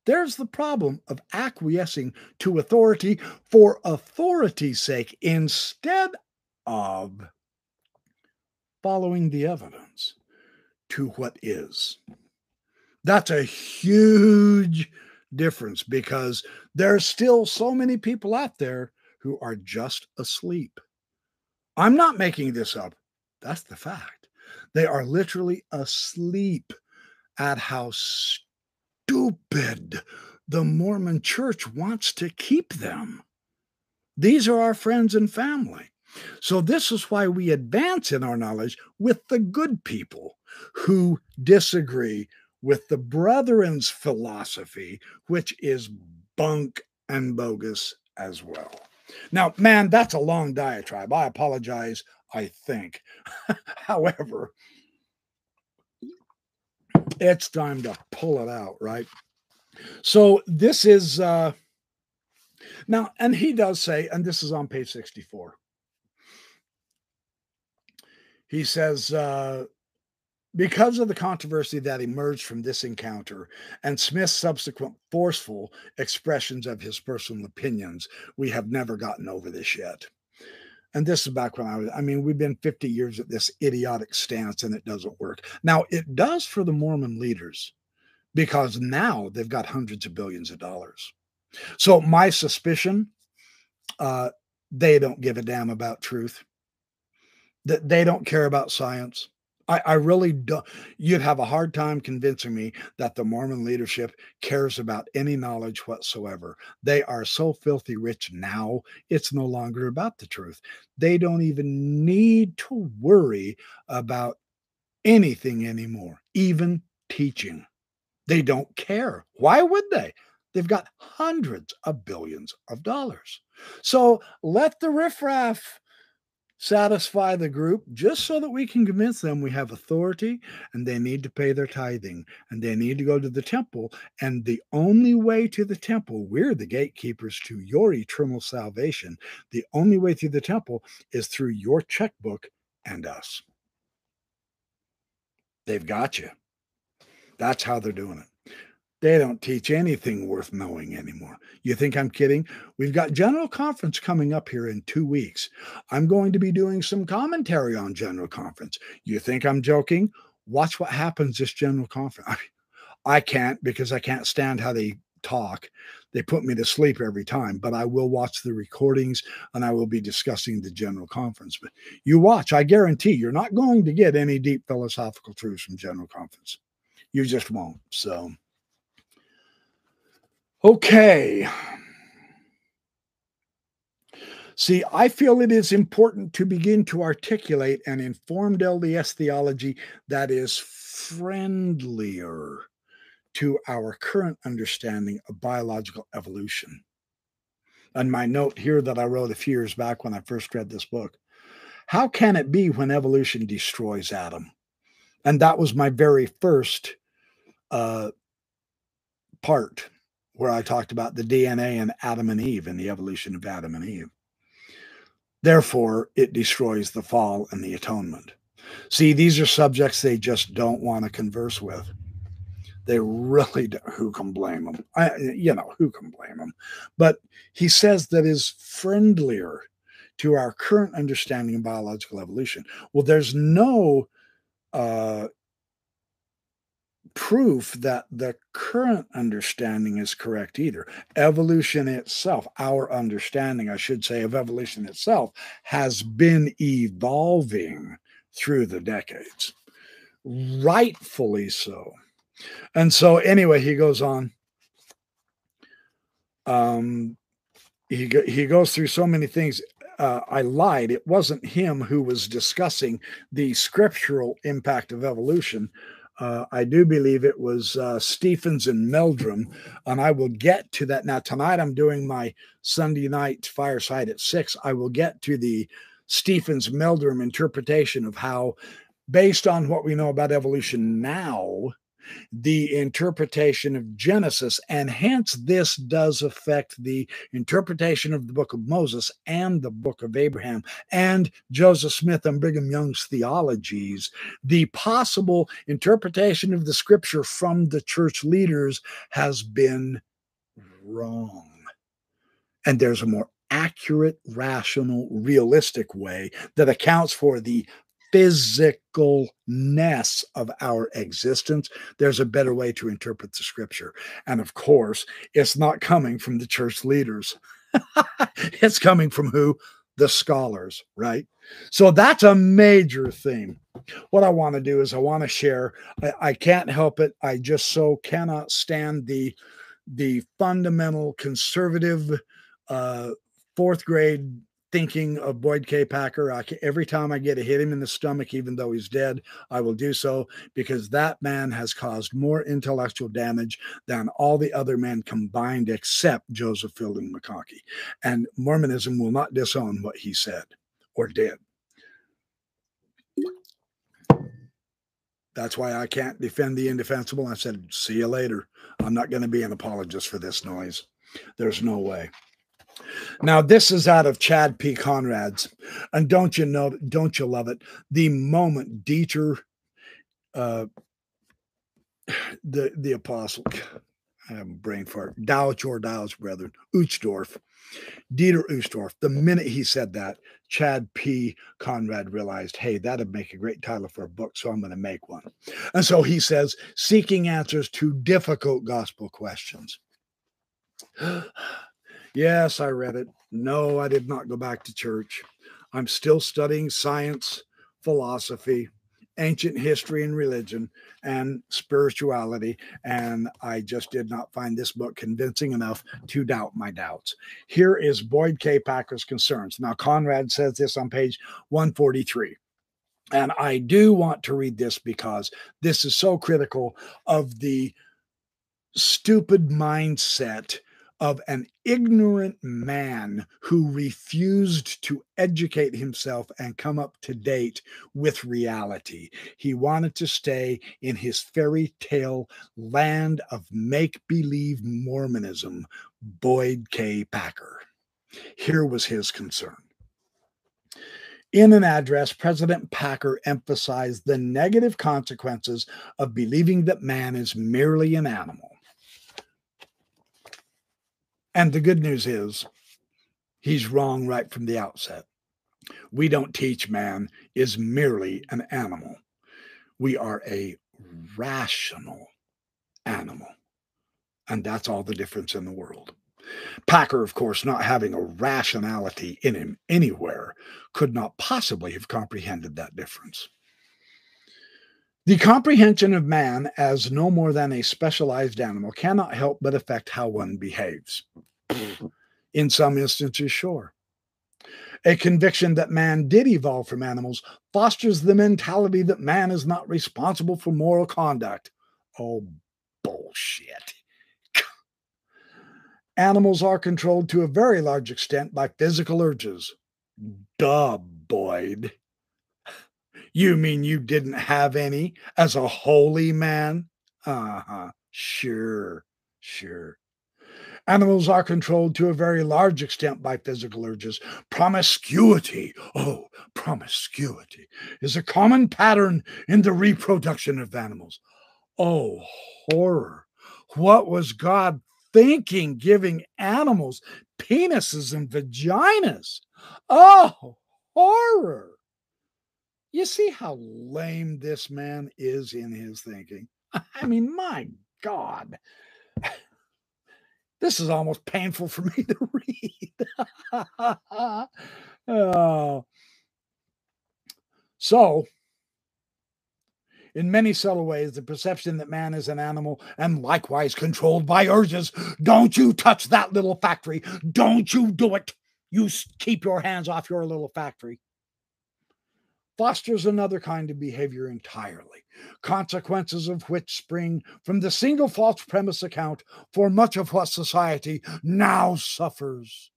A: There's the problem of acquiescing to authority for authority's sake instead of following the evidence to what is. That's a huge difference because there's still so many people out there who are just asleep. I'm not making this up. That's the fact. They are literally asleep at how stupid the Mormon church wants to keep them. These are our friends and family. So, this is why we advance in our knowledge with the good people who disagree with the brethren's philosophy, which is bunk and bogus as well. Now, man, that's a long diatribe. I apologize, I think. <laughs> However, it's time to pull it out, right? So this is uh now, and he does say, and this is on page 64. He says, uh, because of the controversy that emerged from this encounter and Smith's subsequent forceful expressions of his personal opinions, we have never gotten over this yet. And this is back when I was, I mean, we've been 50 years at this idiotic stance and it doesn't work. Now, it does for the Mormon leaders because now they've got hundreds of billions of dollars. So, my suspicion, uh, they don't give a damn about truth, that they don't care about science I, I really don't. You'd have a hard time convincing me that the Mormon leadership cares about any knowledge whatsoever. They are so filthy rich now, it's no longer about the truth. They don't even need to worry about anything anymore, even teaching. They don't care. Why would they? They've got hundreds of billions of dollars. So let the riffraff satisfy the group just so that we can convince them we have authority and they need to pay their tithing and they need to go to the temple. And the only way to the temple, we're the gatekeepers to your eternal salvation. The only way through the temple is through your checkbook and us. They've got you. That's how they're doing it. They don't teach anything worth knowing anymore. You think I'm kidding? We've got General Conference coming up here in two weeks. I'm going to be doing some commentary on General Conference. You think I'm joking? Watch what happens this General Conference. I, I can't because I can't stand how they talk. They put me to sleep every time, but I will watch the recordings and I will be discussing the general conference. But you watch, I guarantee you're not going to get any deep philosophical truths from general conference. You just won't. So, Okay. See, I feel it is important to begin to articulate an informed LDS theology that is friendlier to our current understanding of biological evolution. And my note here that I wrote a few years back when I first read this book how can it be when evolution destroys Adam? And that was my very first uh, part where I talked about the DNA and Adam and Eve and the evolution of Adam and Eve. Therefore, it destroys the fall and the atonement. See, these are subjects they just don't want to converse with. They really don't. Who can blame them? I, you know, who can blame them? But he says that is friendlier to our current understanding of biological evolution. Well, there's no uh, proof that the current understanding is correct either. Evolution itself, our understanding, I should say, of evolution itself, has been evolving through the decades, rightfully so. And so, anyway, he goes on. Um, he he goes through so many things uh, I lied. It wasn't him who was discussing the scriptural impact of evolution. Uh, I do believe it was uh, Stephens and Meldrum, and I will get to that. Now, tonight I'm doing my Sunday night fireside at six. I will get to the Stephens Meldrum interpretation of how, based on what we know about evolution now, the interpretation of Genesis, and hence this does affect the interpretation of the book of Moses and the book of Abraham and Joseph Smith and Brigham Young's theologies. The possible interpretation of the scripture from the church leaders has been wrong. And there's a more accurate, rational, realistic way that accounts for the physicalness of our existence, there's a better way to interpret the scripture. And of course, it's not coming from the church leaders, <laughs> it's coming from who? The scholars, right? So that's a major theme. What I want to do is I want to share. I, I can't help it. I just so cannot stand the the fundamental conservative uh, fourth grade thinking of Boyd K. Packer. I every time I get to hit him in the stomach, even though he's dead, I will do so because that man has caused more intellectual damage than all the other men combined, except Joseph Fielding McConkie. And Mormonism will not disown what he said or did. That's why I can't defend the indefensible. I said, see you later. I'm not going to be an apologist for this noise. There's no way. Now, this is out of Chad P. Conrad's. And don't you know, don't you love it? The moment Dieter, uh, <sighs> the, the apostle, I have a brain fart, Douch or Dow's brethren, Uchtdorf, Dieter Uchtdorf, the minute he said that, Chad P. Conrad realized, hey, that'd make a great title for a book, so I'm going to make one. And so he says, seeking answers to difficult gospel questions. Yes, I read it. No, I did not go back to church. I'm still studying science, philosophy, ancient history and religion, and spirituality. And I just did not find this book convincing enough to doubt my doubts. Here is Boyd K. Packer's concerns. Now, Conrad says this on page 143. And I do want to read this because this is so critical of the stupid mindset of an ignorant man who refused to educate himself and come up to date with reality. He wanted to stay in his fairy tale land of make believe Mormonism, Boyd K. Packer. Here was his concern. In an address, President Packer emphasized the negative consequences of believing that man is merely an animal and the good news is, he's wrong right from the outset. We don't teach man is merely an animal. We are a rational animal. And that's all the difference in the world. Packer, of course, not having a rationality in him anywhere, could not possibly have comprehended that difference. The comprehension of man as no more than a specialized animal cannot help but affect how one behaves. In some instances, sure. A conviction that man did evolve from animals fosters the mentality that man is not responsible for moral conduct. Oh, bullshit. <laughs> Animals are controlled to a very large extent by physical urges. Duh, Boyd. <laughs> You mean you didn't have any as a holy man? Uh huh. Sure, sure. Animals are controlled to a very large extent by physical urges. Promiscuity, oh, promiscuity, is a common pattern in the reproduction of animals. Oh, horror. What was God thinking giving animals penises and vaginas? Oh, horror. You see how lame this man is in his thinking? <laughs> I mean, my God. This is almost painful for me <laughs> to read. oh. <laughs> So, in many subtle ways, the perception that man is an animal and likewise controlled by urges. Don't you touch that little factory. Don't you do it. You keep your hands off your little factory fosters another kind of behavior entirely, consequences of which spring from the single false premise account for much of what society now suffers.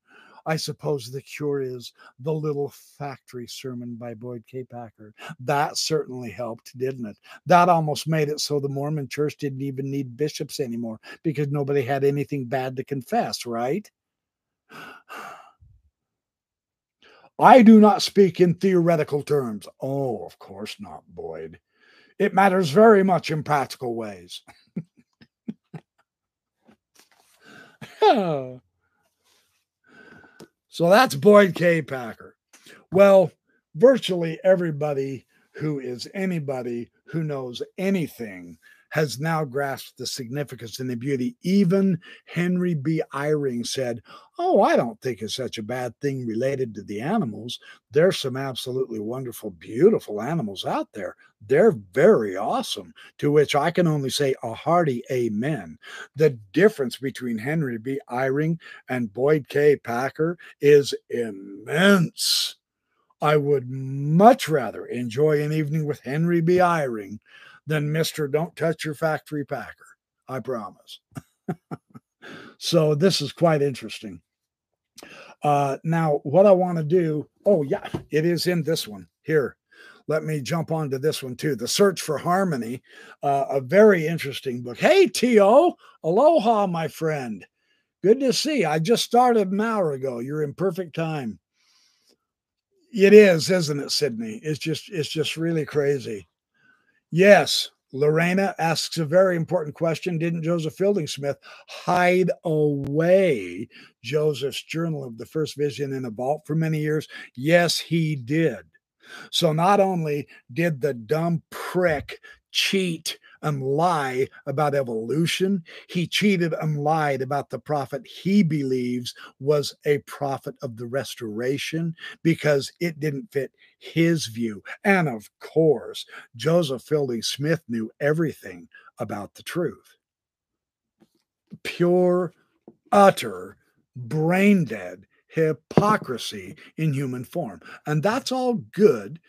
A: I suppose the cure is the little factory sermon by Boyd K. Packer. That certainly helped, didn't it? That almost made it so the Mormon church didn't even need bishops anymore because nobody had anything bad to confess, right? I do not speak in theoretical terms. Oh, of course not, Boyd. It matters very much in practical ways. <laughs> so that's Boyd K. Packer. Well, virtually everybody who is anybody who knows anything has now grasped the significance and the beauty. Even Henry B. Eyring said, Oh, I don't think it's such a bad thing related to the animals. There's some absolutely wonderful, beautiful animals out there. They're very awesome. To which I can only say a hearty amen. The difference between Henry B. Eyring and Boyd K. Packer is immense. I would much rather enjoy an evening with Henry B. Eyring than Mr. Don't Touch Your Factory Packer. I promise. <laughs> so this is quite interesting. Uh, now, what I want to do, oh, yeah, it is in this one here. Let me jump onto this one too. The Search for Harmony, uh, a very interesting book. Hey, T.O., aloha, my friend. Good to see. I just started an hour ago. You're in perfect time. It is, isn't it, Sydney? It's just, it's just really crazy. Yes, Lorena asks a very important question. Didn't Joseph Fielding Smith hide away Joseph's journal of the first vision in a vault for many years? Yes, he did. So not only did the dumb prick cheat and lie about evolution. He cheated and lied about the prophet he believes was a prophet of the restoration because it didn't fit his view. And of course, Joseph Fielding Smith knew everything about the truth. Pure, utter, brain dead hypocrisy in human form. And that's all good.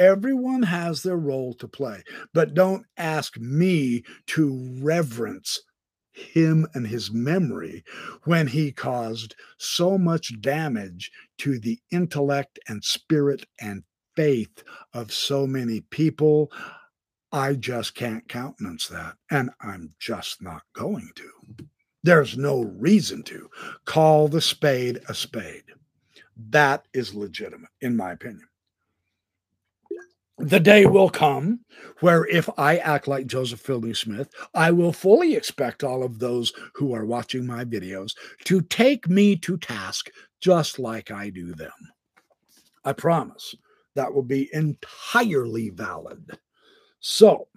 A: Everyone has their role to play, but don't ask me to reverence him and his memory when he caused so much damage to the intellect and spirit and faith of so many people. I just can't countenance that, and I'm just not going to. There's no reason to call the spade a spade. That is legitimate, in my opinion. The day will come where, if I act like Joseph Fielding Smith, I will fully expect all of those who are watching my videos to take me to task just like I do them. I promise that will be entirely valid. So,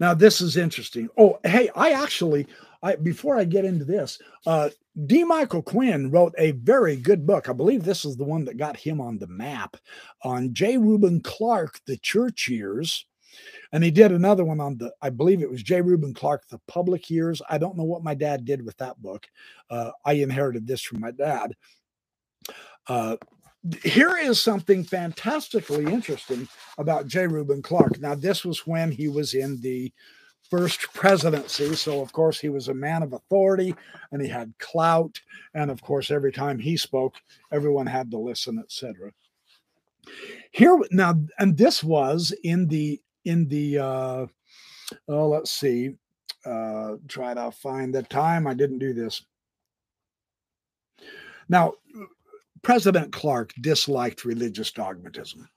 A: now this is interesting. Oh, hey, I actually I before I get into this, uh, D. Michael Quinn wrote a very good book. I believe this is the one that got him on the map on J. Reuben Clark, The Church Years. And he did another one on the, I believe it was J. Reuben Clark, The Public Years. I don't know what my dad did with that book. Uh, I inherited this from my dad. Uh, here is something fantastically interesting about J. Reuben Clark. Now, this was when he was in the first presidency. So, of course, he was a man of authority and he had clout. And of course, every time he spoke, everyone had to listen, etc. Here now, and this was in the in the uh, oh, let's see, uh, try to find the time. I didn't do this. Now, President Clark disliked religious dogmatism.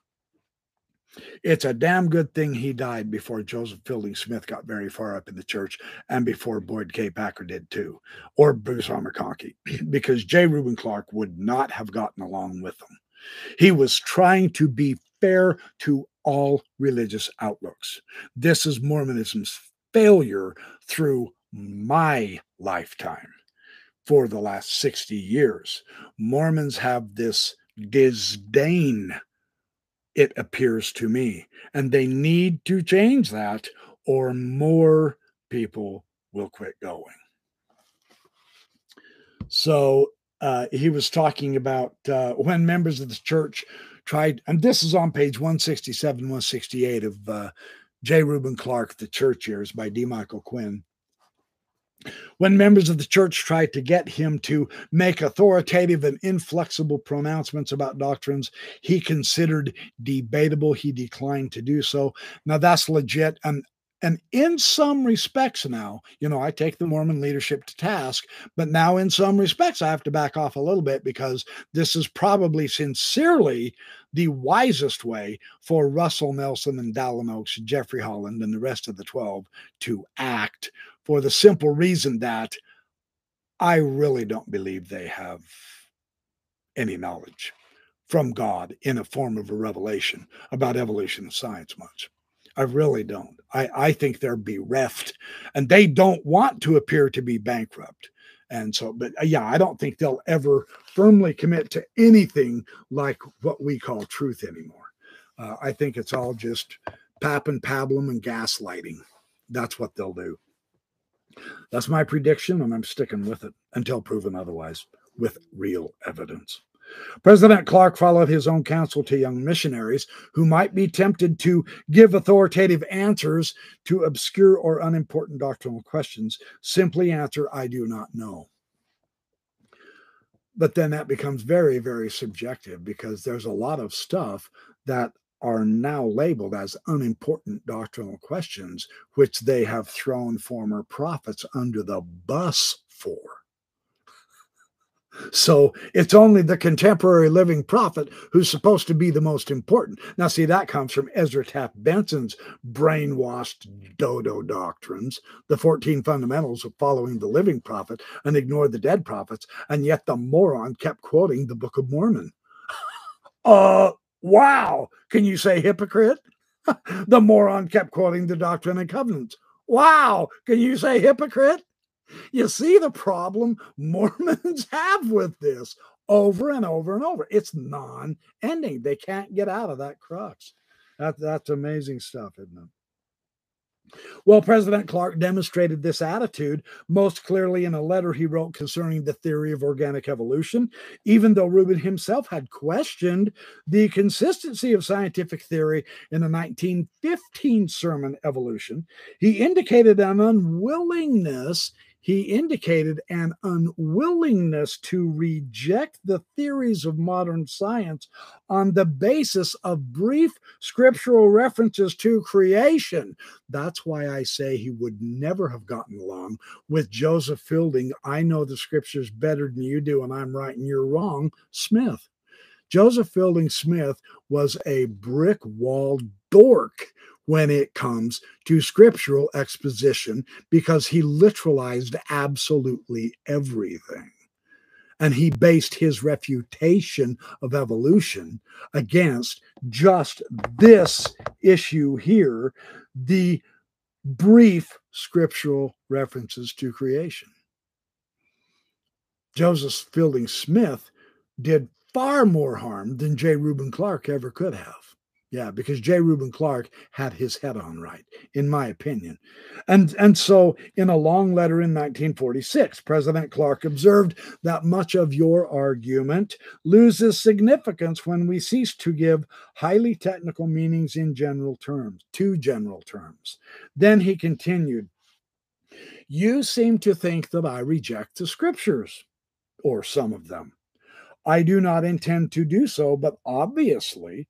A: It's a damn good thing he died before Joseph Fielding Smith got very far up in the church and before Boyd K. Packer did too, or Bruce R. McConkie, <clears throat> because J. Reuben Clark would not have gotten along with them. He was trying to be fair to all religious outlooks. This is Mormonism's failure through my lifetime for the last 60 years. Mormons have this disdain, it appears to me, and they need to change that, or more people will quit going. So uh, he was talking about uh, when members of the church tried, and this is on page 167, 168 of uh, J. Reuben Clark, The Church Years by D. Michael Quinn. When members of the church tried to get him to make authoritative and inflexible pronouncements about doctrines he considered debatable, he declined to do so. Now, that's legit. And and in some respects, now, you know, I take the Mormon leadership to task, but now in some respects, I have to back off a little bit because this is probably sincerely the wisest way for Russell Nelson and Dallin Oaks, Jeffrey Holland, and the rest of the 12 to act for the simple reason that I really don't believe they have any knowledge from God in a form of a revelation about evolution of science much. I really don't. I, I think they're bereft and they don't want to appear to be bankrupt. And so, but uh, yeah, I don't think they'll ever firmly commit to anything like what we call truth anymore. Uh, I think it's all just pap and pablum and gaslighting. That's what they'll do. That's my prediction, and I'm sticking with it until proven otherwise with real evidence. President Clark followed his own counsel to young missionaries who might be tempted to give authoritative answers to obscure or unimportant doctrinal questions. Simply answer, I do not know. But then that becomes very, very subjective because there's a lot of stuff that are now labeled as unimportant doctrinal questions, which they have thrown former prophets under the bus for. So it's only the contemporary living prophet who's supposed to be the most important. Now, see, that comes from Ezra Taft Benson's brainwashed dodo doctrines, the 14 fundamentals of following the living prophet and ignore the dead prophets. And yet the moron kept quoting the Book of Mormon. <laughs> uh, wow. Can you say hypocrite? <laughs> the moron kept quoting the Doctrine and Covenants. Wow. Can you say hypocrite? You see the problem <laughs> Mormons have with this over and over and over. It's non ending. They can't get out of that crux. That, that's amazing stuff, isn't it? Well, President Clark demonstrated this attitude most clearly in a letter he wrote concerning the theory of organic evolution, even though Reuben himself had questioned the consistency of scientific theory in a 1915 sermon, Evolution. He indicated an unwillingness he indicated an unwillingness to reject the theories of modern science on the basis of brief scriptural references to creation. That's why I say he would never have gotten along with Joseph Fielding. I know the scriptures better than you do, and I'm right and you're wrong, Smith. Joseph Fielding Smith was a brick walled dork when it comes to scriptural exposition because he literalized absolutely everything. And he based his refutation of evolution against just this issue here the brief scriptural references to creation. Joseph Fielding Smith did far more harm than J. Reuben Clark ever could have. Yeah, because J. Reuben Clark had his head on right, in my opinion. And, and so, in a long letter in 1946, President Clark observed that much of your argument loses significance when we cease to give highly technical meanings in general terms, to general terms. Then he continued, You seem to think that I reject the scriptures, or some of them. I do not intend to do so, but obviously,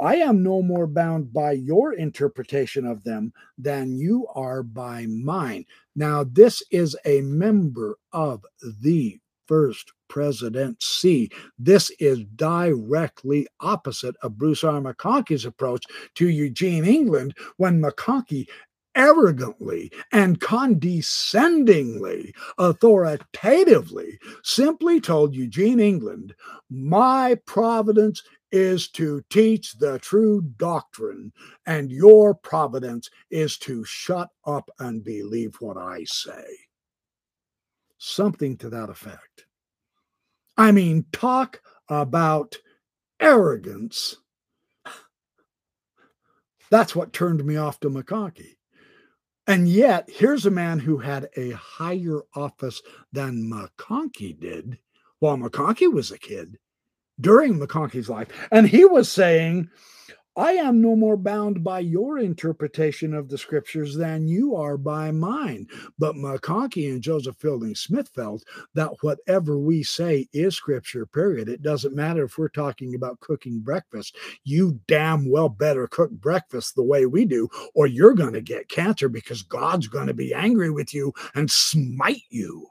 A: I am no more bound by your interpretation of them than you are by mine. Now, this is a member of the first presidency. This is directly opposite of Bruce R. McConkie's approach to Eugene England when McConkie arrogantly and condescendingly, authoritatively, simply told Eugene England, My providence is to teach the true doctrine, and your providence is to shut up and believe what I say. Something to that effect. I mean, talk about arrogance. That's what turned me off to McConkie. And yet, here's a man who had a higher office than McConkie did while McConkie was a kid during McConkie's life. And he was saying, I am no more bound by your interpretation of the scriptures than you are by mine. But McConkie and Joseph Fielding Smith felt that whatever we say is scripture, period. It doesn't matter if we're talking about cooking breakfast. You damn well better cook breakfast the way we do, or you're going to get cancer because God's going to be angry with you and smite you.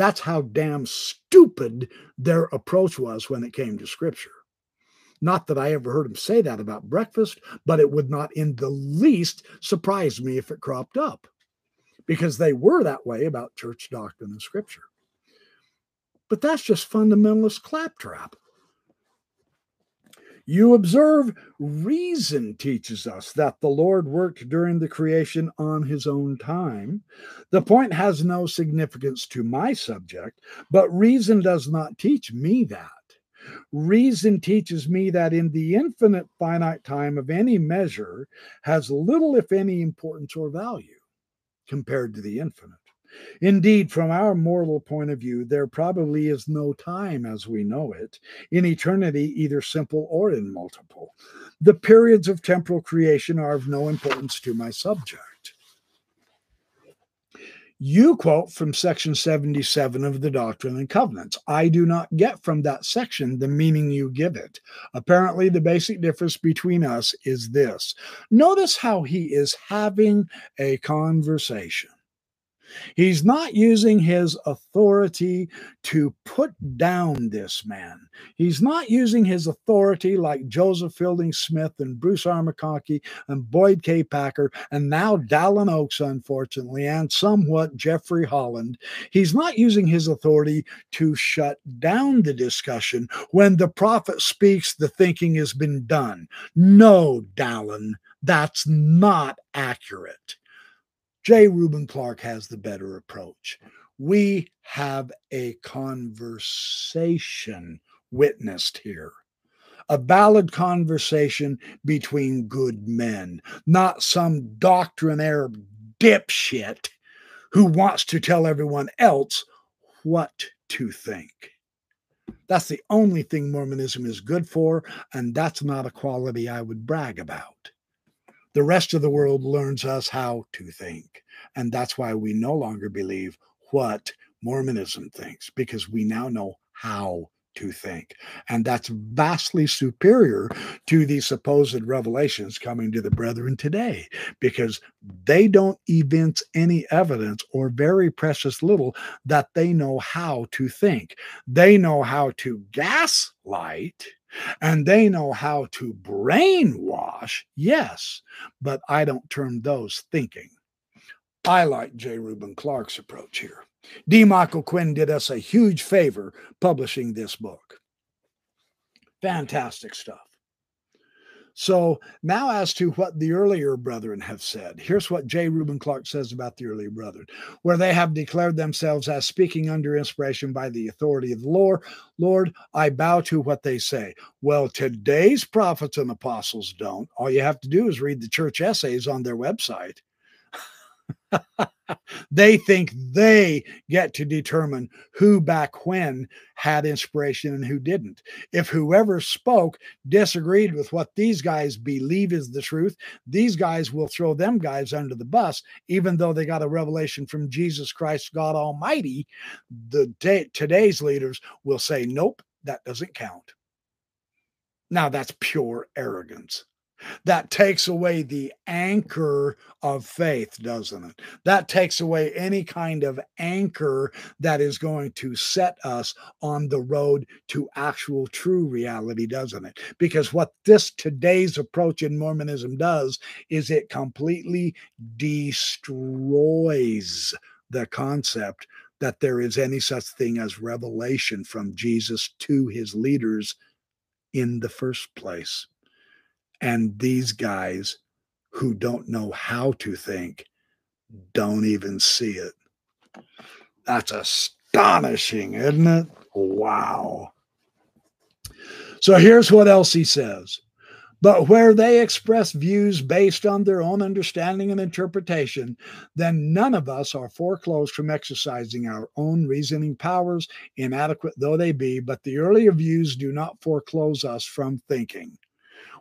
A: That's how damn stupid their approach was when it came to scripture. Not that I ever heard him say that about breakfast, but it would not in the least surprise me if it cropped up because they were that way about church doctrine and scripture. But that's just fundamentalist claptrap. You observe, reason teaches us that the Lord worked during the creation on his own time. The point has no significance to my subject, but reason does not teach me that. Reason teaches me that in the infinite finite time of any measure has little, if any, importance or value compared to the infinite. Indeed, from our mortal point of view, there probably is no time as we know it, in eternity, either simple or in multiple. The periods of temporal creation are of no importance to my subject. You quote from section 77 of the Doctrine and Covenants. I do not get from that section the meaning you give it. Apparently, the basic difference between us is this. Notice how he is having a conversation. He's not using his authority to put down this man. He's not using his authority like Joseph Fielding Smith and Bruce R. And Boyd K. Packer and now Dallin Oaks, unfortunately, and somewhat Jeffrey Holland. He's not using his authority to shut down the discussion. When the prophet speaks, the thinking has been done. No, Dallin, that's not accurate. J. Reuben Clark has the better approach. We have a conversation witnessed here, a valid conversation between good men, not some doctrinaire dipshit who wants to tell everyone else what to think. That's the only thing Mormonism is good for, and that's not a quality I would brag about. The rest of the world learns us how to think. And that's why we no longer believe what Mormonism thinks, because we now know how to think. And that's vastly superior to the supposed revelations coming to the brethren today, because they don't evince any evidence or very precious little that they know how to think. They know how to gaslight and they know how to brainwash, yes, but I don't term those thinking. I like J. Reuben Clark's approach here. D. Michael Quinn did us a huge favor publishing this book. Fantastic stuff. So now, as to what the earlier brethren have said, here's what J. Reuben Clark says about the earlier brethren, where they have declared themselves as speaking under inspiration by the authority of the Lord. Lord, I bow to what they say. Well, today's prophets and apostles don't. All you have to do is read the church essays on their website. <laughs> they think they get to determine who back when had inspiration and who didn't. If whoever spoke disagreed with what these guys believe is the truth, these guys will throw them guys under the bus, even though they got a revelation from Jesus Christ, God Almighty. The day, today's leaders will say, nope, that doesn't count. Now that's pure arrogance. That takes away the anchor of faith, doesn't it? That takes away any kind of anchor that is going to set us on the road to actual true reality, doesn't it? Because what this today's approach in Mormonism does is it completely destroys the concept that there is any such thing as revelation from Jesus to his leaders in the first place. And these guys who don't know how to think don't even see it. That's astonishing, isn't it? Wow. So here's what else he says. But where they express views based on their own understanding and interpretation, then none of us are foreclosed from exercising our own reasoning powers, inadequate though they be. But the earlier views do not foreclose us from thinking.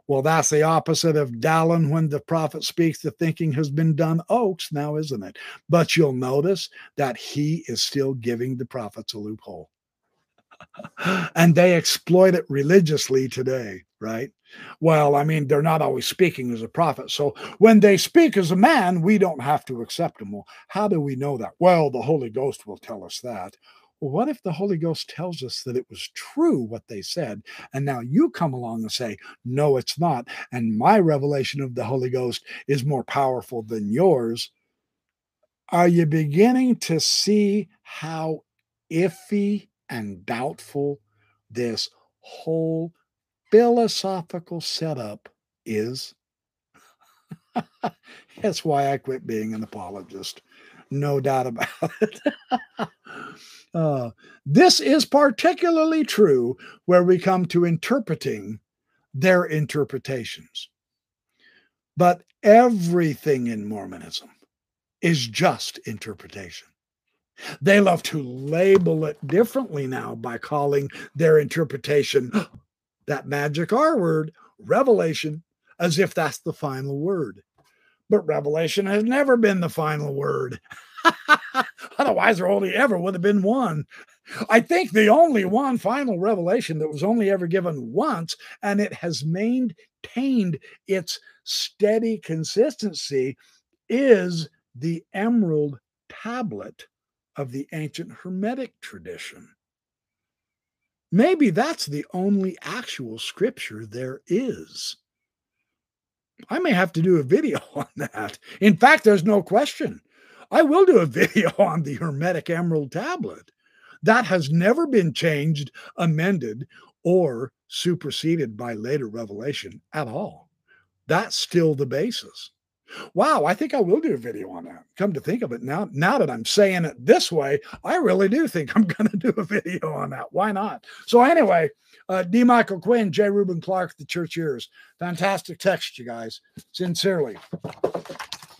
A: Well, that's the opposite of Dallin when the prophet speaks, the thinking has been done Oaks now, isn't it? But you'll notice that he is still giving the prophets a loophole. <laughs> and they exploit it religiously today, right? Well, I mean, they're not always speaking as a prophet. So when they speak as a man, we don't have to accept them. Well, how do we know that? Well, the Holy Ghost will tell us that. Well, what if the Holy Ghost tells us that it was true what they said? And now you come along and say, no, it's not. And my revelation of the Holy Ghost is more powerful than yours. Are you beginning to see how iffy and doubtful this whole philosophical setup is? <laughs> That's why I quit being an apologist. No doubt about it. <laughs> Uh, this is particularly true where we come to interpreting their interpretations. But everything in Mormonism is just interpretation. They love to label it differently now by calling their interpretation <gasps> that magic R word, revelation, as if that's the final word. But revelation has never been the final word. <laughs> Otherwise, there only ever would have been one. I think the only one final revelation that was only ever given once, and it has maintained its steady consistency, is the emerald tablet of the ancient Hermetic tradition. Maybe that's the only actual scripture there is. I may have to do a video <laughs> on that. In fact, there's no question. I will do a <laughs> video on the Hermetic Emerald Tablet. That has never been changed, amended, or superseded by later revelation at all. That's still the basis. Wow, I think I will do a video on that. Come to think of it, now now that I'm saying it this way, I really do think I'm <laughs> going to do a video on that. Why not? So anyway, uh, D. Michael Quinn, J. Reuben Clark, The Church Years, Fantastic text, you guys. Sincerely.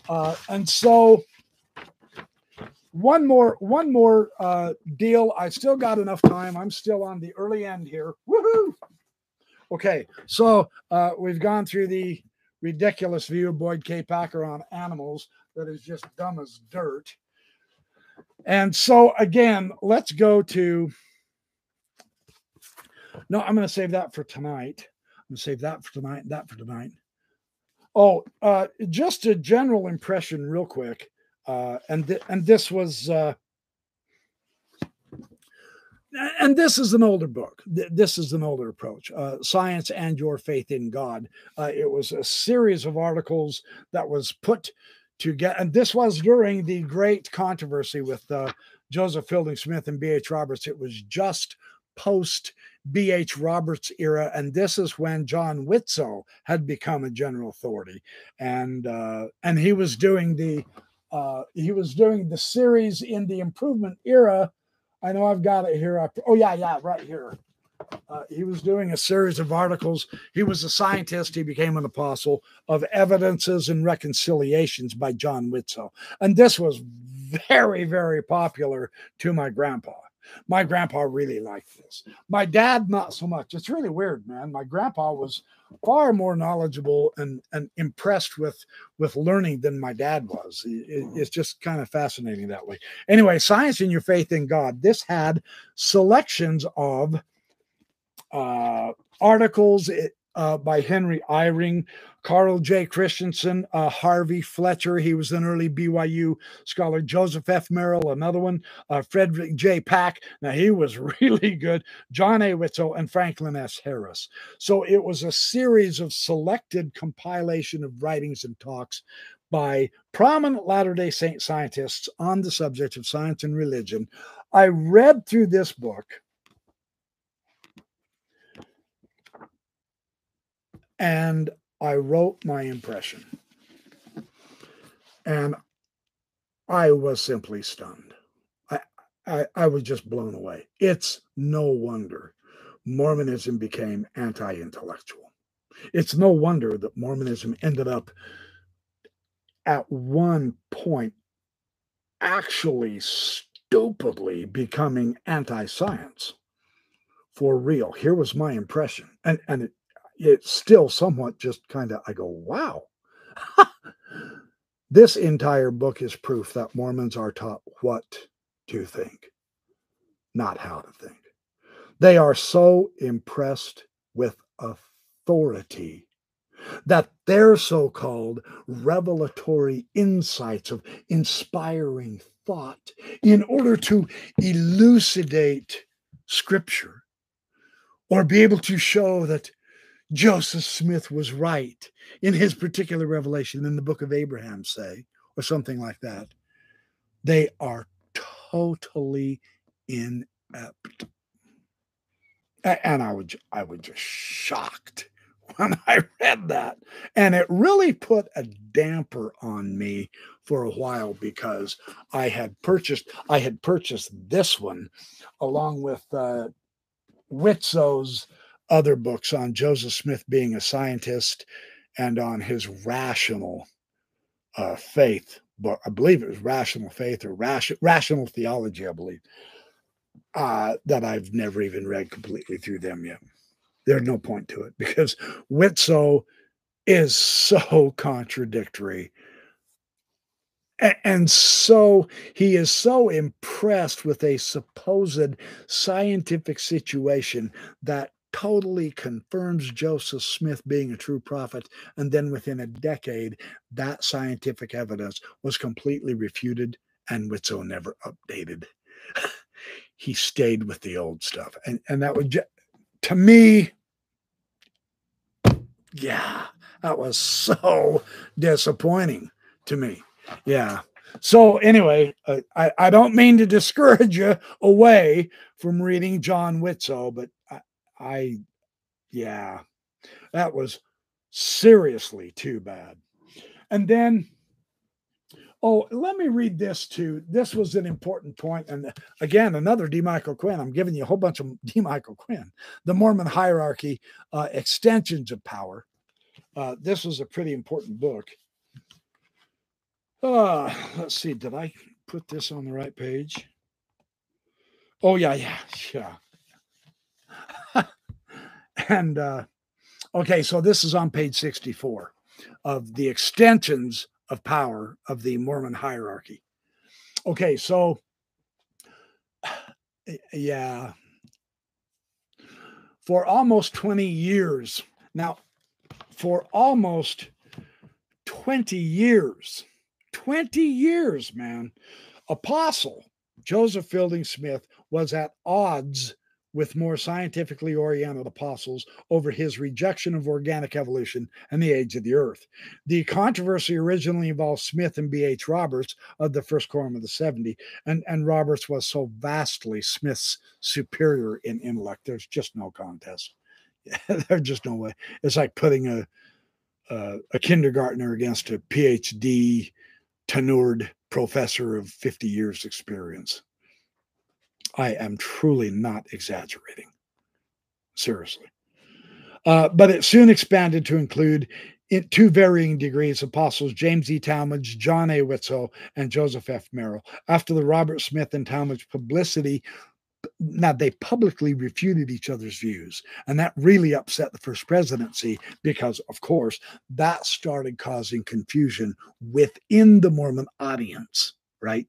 A: Uh, and so one more one more uh, deal. I still got enough time. I'm still on the early end here. Woohoo! Okay, so uh, we've gone through the ridiculous view of Boyd K. Packer on animals that is just dumb as dirt. And so again, let's go to. No, I'm going to save that for tonight. I'm going to save that for tonight. That for tonight. Oh, uh, just a general impression, real quick uh, and th- and this was uh, and this is an older book. This is an older approach. Uh, Science and Your Faith in God. Uh, it was a series of articles that was put together, and this was during the great controversy with uh, Joseph Fielding Smith and B.H. Roberts. It was just post B.H. Roberts era, and this is when John Widtsoe had become a general authority, and uh, and he was doing the uh, he was doing the series in the improvement era. I know I've got it here. Oh yeah, yeah, right here. Uh, he was doing a series of articles. He was a scientist. He became an apostle of evidences and reconciliations by John Widtsoe, and this was very, very popular to my grandpa. My grandpa really liked this. My dad, not so much. It's really weird, man. My grandpa was far more knowledgeable and, and impressed with with learning than my dad was. It, it's just kind of fascinating that way. Anyway, science and your faith in God. This had selections of uh, articles. It, uh, by Henry Eyring, Carl J. Christensen, uh, Harvey Fletcher. He was an early BYU scholar. Joseph F. Merrill, another one. Uh, Frederick J. Pack. Now, he was <laughs> really good. John A. Widtsoe and Franklin S. Harris. So it was a series of selected compilation of writings and talks by prominent Latter day Saint scientists on the subject of science and religion. I read through this book and I wrote my impression. And I was simply stunned. I, I, I was just blown away. It's no wonder Mormonism became anti intellectual. It's no wonder that Mormonism ended up at one point actually stupidly becoming anti science for real. Here was my impression. And, and it, it's still somewhat just kind of, I go, wow. <laughs> this entire book is proof that Mormons are taught what to think, not how to think. They are so impressed with authority that their so called revelatory insights of inspiring thought, in order to elucidate scripture or be able to show that Joseph Smith was right in his particular revelation in the book of Abraham, say, or something like that. They are totally inept. And I was I was just shocked <laughs> when I read that. And it really put a damper on me for a while because I had purchased I had purchased this one along with uh Widtsoe's other books on Joseph Smith being a scientist and on his rational uh, faith But I believe it was Rational Faith or Ration, Rational Theology, I believe, uh, that I've never even read completely through them yet. There's no point to it because Widtsoe is so <laughs> contradictory. And so he is so impressed with a supposed scientific situation that totally confirms Joseph Smith being a true prophet. And then within a decade, that scientific evidence was completely refuted and Widtsoe never updated. <laughs> he stayed with the old stuff. And, and that would, to me, yeah, that was so disappointing to me. Yeah. So anyway, uh, I, I don't mean to discourage you away from reading John Widtsoe, but I, yeah, that was seriously too bad. And then, oh, let me read this too. This was an important point. And again, another D. Michael Quinn. I'm giving you a whole bunch of <laughs> D. Michael Quinn, the Mormon hierarchy, uh, extensions of power. Uh, this was a pretty important book. Uh, let's see, did I put this on the right page? Oh, yeah, yeah, yeah. <laughs> And uh, okay, so this is on page 64 of the extensions of power of the Mormon hierarchy. Okay, so <sighs> yeah, for almost 20 years, now, for almost 20 years, 20 years, man, Apostle Joseph Fielding Smith was at odds with more scientifically oriented apostles over his rejection of organic evolution and the age of the earth. The controversy originally involved Smith and B.H. Roberts of the first quorum of the 70, and, and Roberts was so vastly Smith's superior in intellect. There's just no contest. <laughs> There's just no way. It's like putting a, a, a kindergartner against a PhD tenured professor of 50 years experience. I am truly not exaggerating. Seriously. Uh, but it soon expanded to include in two varying degrees apostles James E. Talmage, John A. Widtsoe, and Joseph F. Merrill. After the Robert Smith and Talmage publicity, now they publicly refuted each other's views. And that really upset the first presidency because, of course, that started causing confusion within the Mormon audience, right?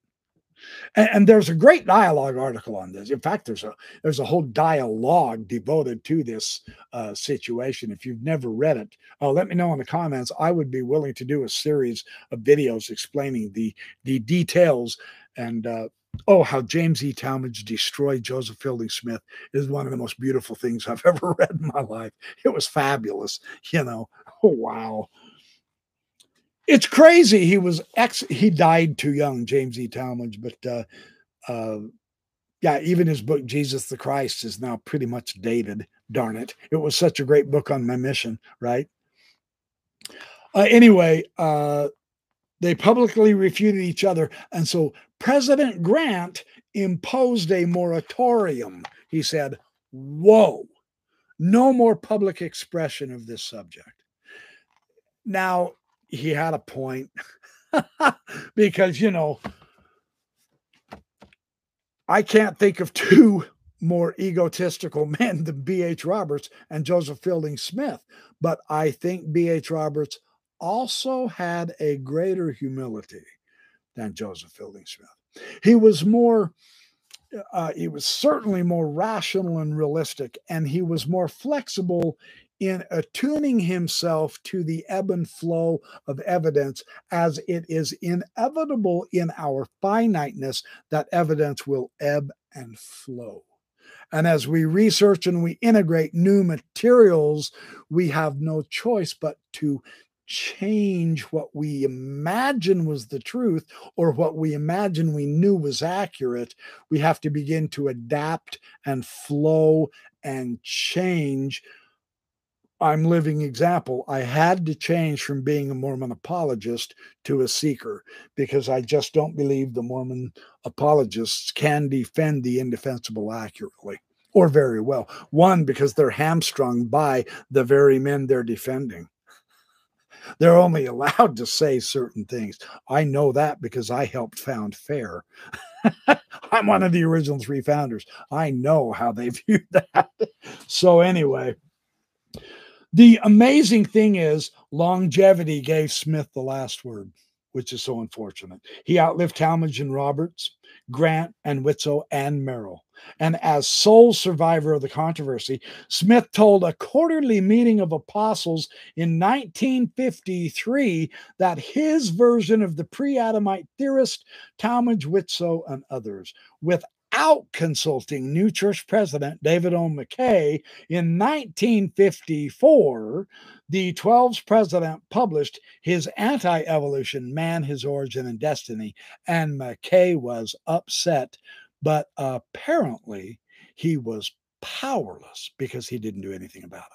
A: And, and, there's a great dialogue article on this. In fact, there's a there's a whole dialogue devoted to this uh, situation. If you've never read it, uh, let me know in the comments. I would be willing to do a series of videos explaining the the details and uh, oh how James E. Talmage destroyed Joseph Fielding Smith is one of the most beautiful things I've <laughs> ever read in my life. It was fabulous, you know. Oh wow it's crazy. He was ex. He died too young, James E. Talmage. But uh, uh, yeah, even his book Jesus the Christ is now pretty much dated. Darn it! It was such a great book on my mission, right? Uh, anyway, uh, they publicly refuted each other, and so President Grant imposed a moratorium. He said, "Whoa, no more public expression of this subject." Now, he had a point <laughs> because you know I can't think of two more egotistical <laughs> men than B.H. Roberts and Joseph Fielding Smith, but I think B.H. Roberts also had a greater humility than Joseph Fielding Smith. He was more uh, he was certainly more rational and realistic, and he was more flexible in attuning himself to the ebb and flow of evidence, as it is inevitable in our finiteness that evidence will ebb and flow. And as we research and we integrate new materials, we have no choice but to change what we imagine was the truth or what we imagine we knew was accurate. We have to begin to adapt and flow and change I'm living example. I had to change from being a Mormon apologist to a seeker because I just don't believe the Mormon apologists can defend the indefensible accurately or very well. One, because they're hamstrung by the very men they're defending. They're only <laughs> allowed to say certain things. I know that because I helped found FAIR. <laughs> I'm one of the original three founders. I know how they <laughs> viewed that. So, anyway. The amazing thing is, longevity gave Smith the last word, which is so unfortunate. He outlived Talmage and Roberts, Grant and Widtsoe and Merrill. And as sole survivor of the controversy, Smith told a quarterly meeting of apostles in 1953 that his version of the pre Adamite theorist, Talmage, Widtsoe, and others, with without consulting new church president David O. McKay in 1954, the 12's president published his anti evolution Man, His Origin, and Destiny, and McKay was upset, but apparently he was powerless because he didn't do anything about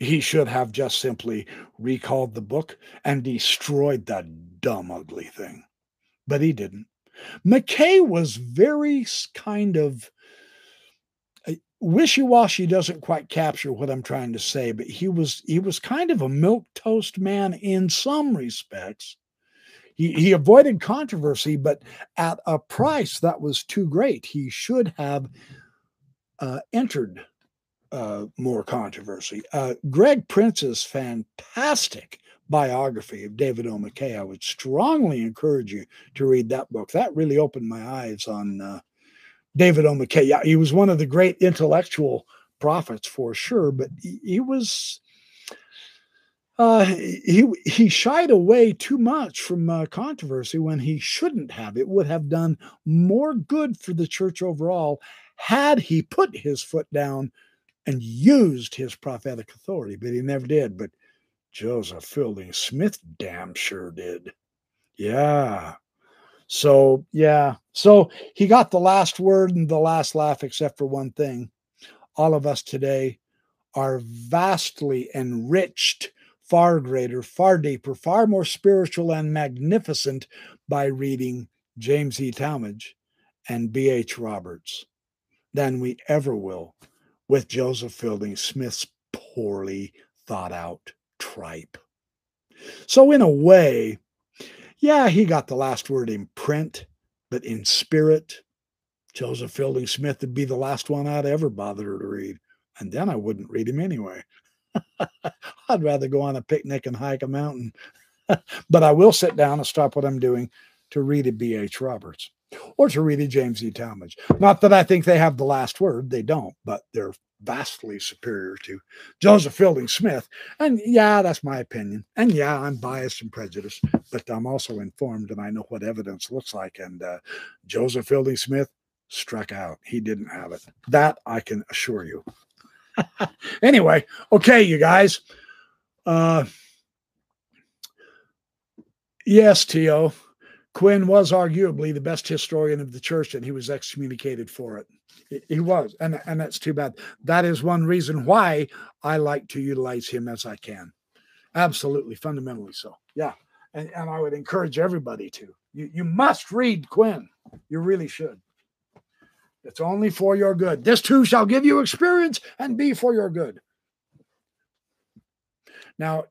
A: it. He should have just simply recalled the book and destroyed that dumb, ugly thing. But he didn't. McKay was very kind of uh, wishy-washy doesn't quite capture what I'm trying to say, but he was he was kind of a milk toast man in some respects. He, he avoided controversy, but at a price that was too great. He should have uh, entered uh, more controversy. Uh, Greg is fantastic biography of David O. McKay. I would strongly encourage you to read that book. That really opened my eyes on uh, David O. McKay. Yeah, he was one of the great intellectual prophets for sure, but he, he was uh, he he shied away too much from uh, controversy when he shouldn't have. It would have done more good for the church overall had he put his foot down and used his prophetic authority, but he never did. But Joseph Fielding Smith damn sure did. Yeah. So, yeah. So he got the last word and the last laugh, except for one thing. All of us today are vastly enriched far greater, far deeper, far more spiritual and magnificent by reading James E. Talmage and B.H. Roberts than we ever will with Joseph Fielding Smith's poorly thought out tripe. So, in a way, yeah, he got the last word in print, but in spirit, Joseph Fielding Smith would be the last one I'd ever bother to read. And then I wouldn't read him anyway. <laughs> I'd rather go on a picnic and hike a mountain. <laughs> but I will sit down and stop what I'm doing to read a B.H. Roberts or to read a James E. Talmage. Not that I think they have the last word, they don't, but they're vastly superior to Joseph Fielding Smith. And yeah, that's my opinion. And yeah, I'm biased and prejudiced, but I'm also informed and I know what evidence looks like. And uh, Joseph Fielding Smith struck out. He didn't have it. That I can assure you. <laughs> anyway, okay, you guys. Uh, yes, Tio. Quinn was arguably the best historian of the church, and he was excommunicated for it. He was, and and that's too bad. That is one reason why I like to utilize him as I can. Absolutely, fundamentally so. Yeah, and and I would encourage everybody to. You you must read Quinn. You really should. It's only for your good. This too shall give you experience and be for your good. Now,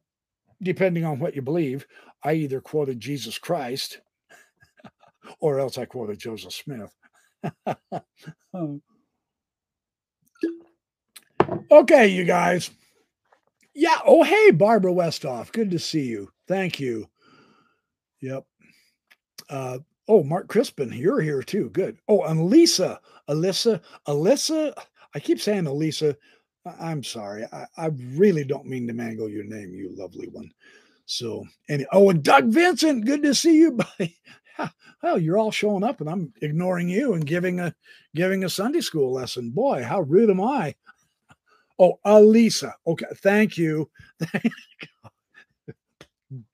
A: depending on what you believe, I either quoted Jesus Christ <laughs> or else I quoted Joseph Smith. <laughs> okay, you guys. Yeah. Oh, hey, Barbara Westoff. Good to see you. Thank you. Yep. Uh, oh, Mark Crispin, you're here too. Good. Oh, and Lisa, Alyssa, Alyssa. I keep saying Elisa. I'm sorry. I, I really don't mean to mangle your name, you lovely one. So, and oh, and Doug Vincent, good to see you, <laughs> buddy. Well, you're all showing up, and I'm ignoring you and giving a giving a Sunday school lesson. Boy, how rude am I? Oh, Alisa. Okay, thank you. <laughs>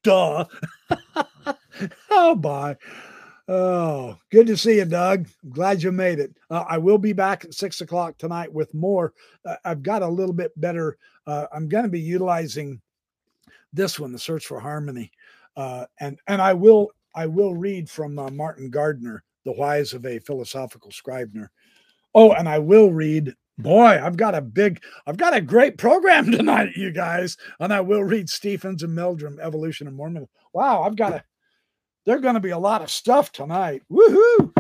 A: Duh. <laughs> oh, bye. Oh, good to see you, Doug. Glad you made it. Uh, I will be back at six o'clock tonight with more. Uh, I've got a little bit better. Uh, I'm going to be utilizing this one, the Search for Harmony, uh, and and I will I will read from uh, Martin Gardner, The Whys of a Philosophical Scrivener. Oh, and I will read. Boy, I've got a big, I've got a great program <laughs> tonight, you guys. And I will read Stephens and Meldrum, Evolution and Mormon. Wow, I've got a there's going to be a lot of stuff tonight. Woohoo!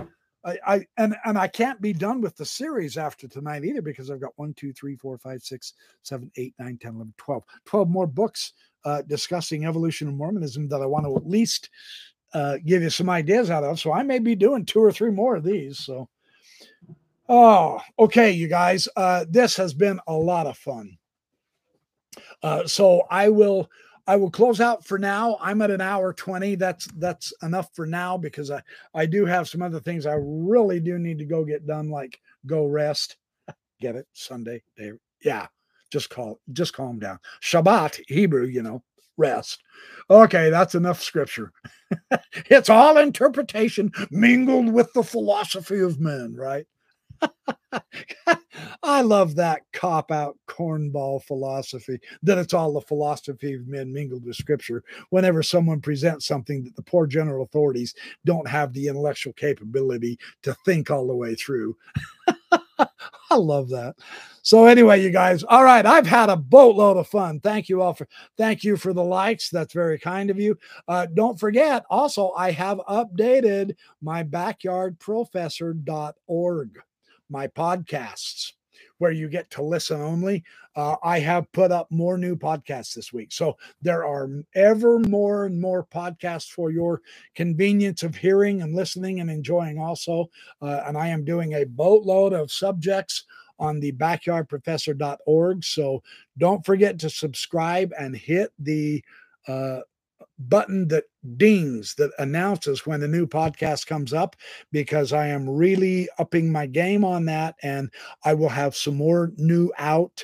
A: I, I and and I can't be done with the series after tonight either because I've got one, two, three, four, five, six, seven, eight, nine, 10, 11, 12, 12 more books uh, discussing evolution of Mormonism that I want to at least uh, give you some ideas out of. So I may be doing two or three more of these. So, oh, okay, you guys, uh, this has been a lot of fun. Uh, so I will I will close out for now. I'm at an hour 20. That's that's enough for now because I I do have some other things I really do need to go get done, like go rest. Get it? Sunday day. Yeah. Just call just calm down. Shabbat, Hebrew, you know, rest. Okay, that's enough scripture. <laughs> it's all interpretation mingled with the philosophy of men, right? <laughs> I love that cop out cornball philosophy that it's all the philosophy of men mingled with scripture. Whenever someone presents something that the poor general authorities don't have the intellectual capability to think all the way through. <laughs> <laughs> I love that. So anyway, you guys, all right, I've had a boatload of fun. Thank you all for thank you for the likes. That's very kind of you. Uh, don't forget, also, I have updated my backyardprofessor.org my podcasts where you get to listen only. Uh, I have put up more new podcasts this week. So there are ever more and more podcasts for your convenience of hearing and listening and enjoying also. Uh, and I am doing a boatload of subjects on the backyardprofessor.org. So don't forget to subscribe and hit the uh, button that dings that announces when the new podcast comes up because I am really upping my game on that and I will have some more new out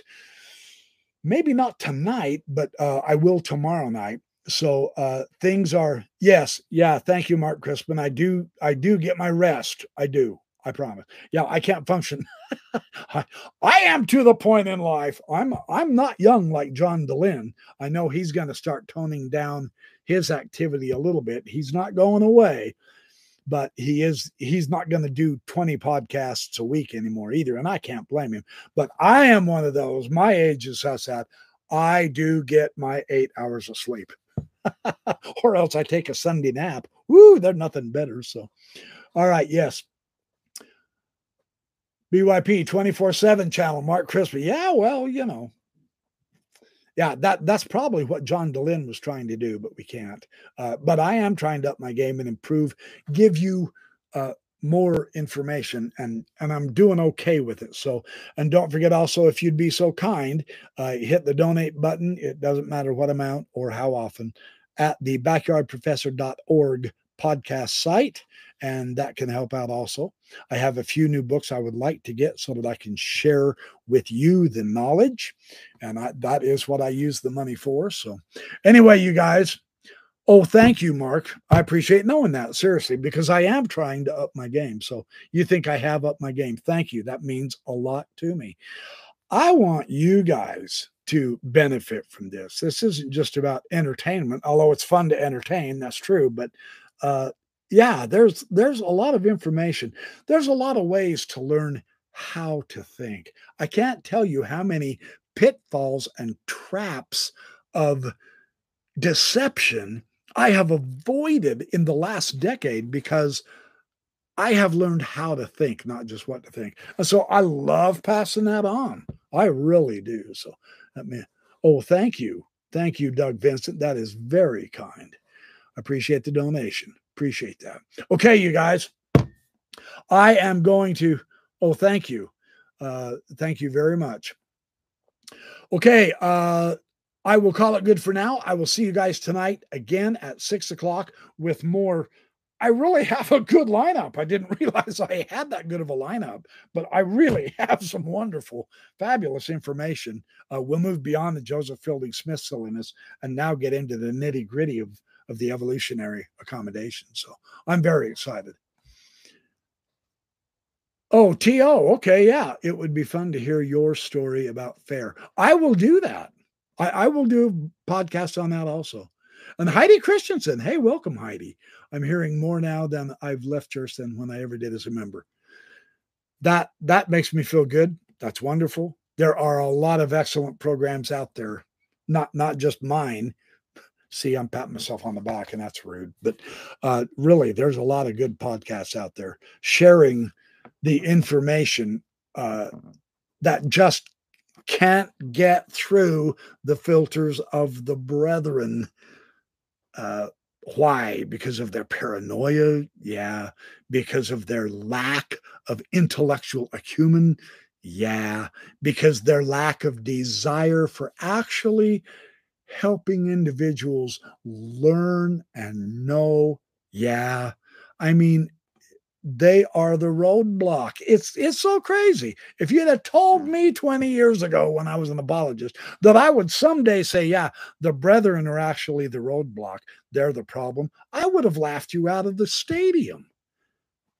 A: maybe not tonight but uh, I will tomorrow night so uh, things are yes yeah thank you Mark Crispin I do I do get my rest I do I promise. Yeah, I can't function. <laughs> I, I am to the point in life. I'm I'm not young like John Dehlin. I know he's going to start toning down his activity a little bit. He's not going away, but he is he's not going to do 20 podcasts a week anymore either and I can't blame him. But I am one of those. My age is us at I do get my 8 hours of sleep. <laughs> or else I take a Sunday nap. Woo, there's nothing better. So, all right, yes. BYP 24 7 channel, Mark Crispin. Yeah, well, you know. Yeah, that that's probably what John Dehlin was trying to do, but we can't. Uh, but I am trying to up my game and improve, give you uh, more information, and and I'm doing okay with it. So, and don't forget also, if you'd be so kind, uh, hit the donate button. It doesn't matter what amount or how often at the backyardprofessor.org podcast site and that can help out also. I have a few new books I would like to get so that I can share with you the knowledge, and I, that is what I use the money for. So, anyway, you guys, oh, thank you, Mark. I appreciate knowing that seriously because I am trying to up my game. So, you think I have up my game? Thank you. That means a lot to me. I want you guys to benefit from this. This isn't just about entertainment, although it's fun to entertain. That's true, but uh, yeah, there's there's a lot of information. There's a lot of ways to learn how to think. I can't tell you how many pitfalls and traps of deception I have avoided in the last decade because I have learned how to think, not just what to think. And so I love passing that on. I really do. So that mean, oh, thank you. Thank you, Doug Vincent. That is very kind. Appreciate the donation. Appreciate that. Okay, you guys. I am going to, oh, thank you. Uh, thank you very much. Okay, uh, I will call it good for now. I will see you guys tonight again at six o'clock with more. I really <laughs> have a good lineup. I didn't <laughs> realize I had that good of a lineup, but I really <laughs> have some wonderful, fabulous information. Uh, we'll move beyond the Joseph Fielding Smith silliness and now get into the nitty gritty of of the evolutionary accommodation. So I'm very excited. Oh, T.O. Okay. Yeah. It would be fun to hear your story about fair. I will do that. I, I will do podcasts on that also. And Heidi Christensen. Hey, welcome, Heidi. I'm hearing more now than I've left church than when I ever did as a member. That that makes me feel good. That's wonderful. There are a lot of excellent programs out there, not not just mine, see i'm patting myself on the back and that's rude but uh, really there's a lot of good podcasts out there sharing the information uh, that just can't get through the filters of the brethren. Uh, why? Because of their paranoia? Yeah. Because of their lack of intellectual acumen? Yeah. Because their lack of desire for actually helping individuals learn and know. Yeah. I mean, they are the roadblock. It's it's so crazy. If you'd have told me 20 years ago when I was an apologist that I would someday say, yeah, the brethren are actually the roadblock, they're the problem, I would have laughed you out of the stadium.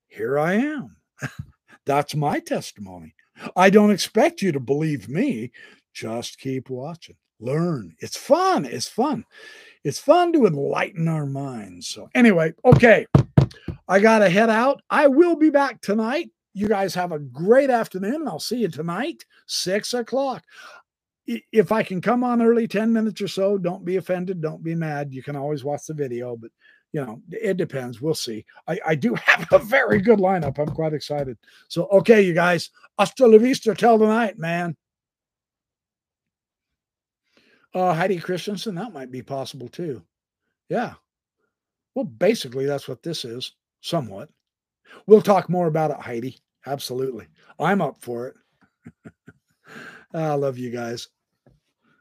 A: Here I am. <laughs> That's my testimony. I don't expect you to believe me. Just keep watching learn. It's fun. It's fun. It's fun to enlighten our minds. So, anyway, okay, I got to head out. I will be back tonight. You guys have a great afternoon, and I'll see you tonight, six o'clock. If I can come on early, 10 minutes or so, don't be offended. Don't be mad. You can always watch the video, but you know, it depends. We'll see. I, I do <laughs> have a very good lineup. I'm quite excited. So, okay, you guys, hasta la vista till tonight, man. Uh, Heidi Christensen, that might be possible too. Yeah. Well, basically, that's what this is, somewhat. We'll talk more about it, Heidi. Absolutely. I'm up for it. <laughs> I love you guys.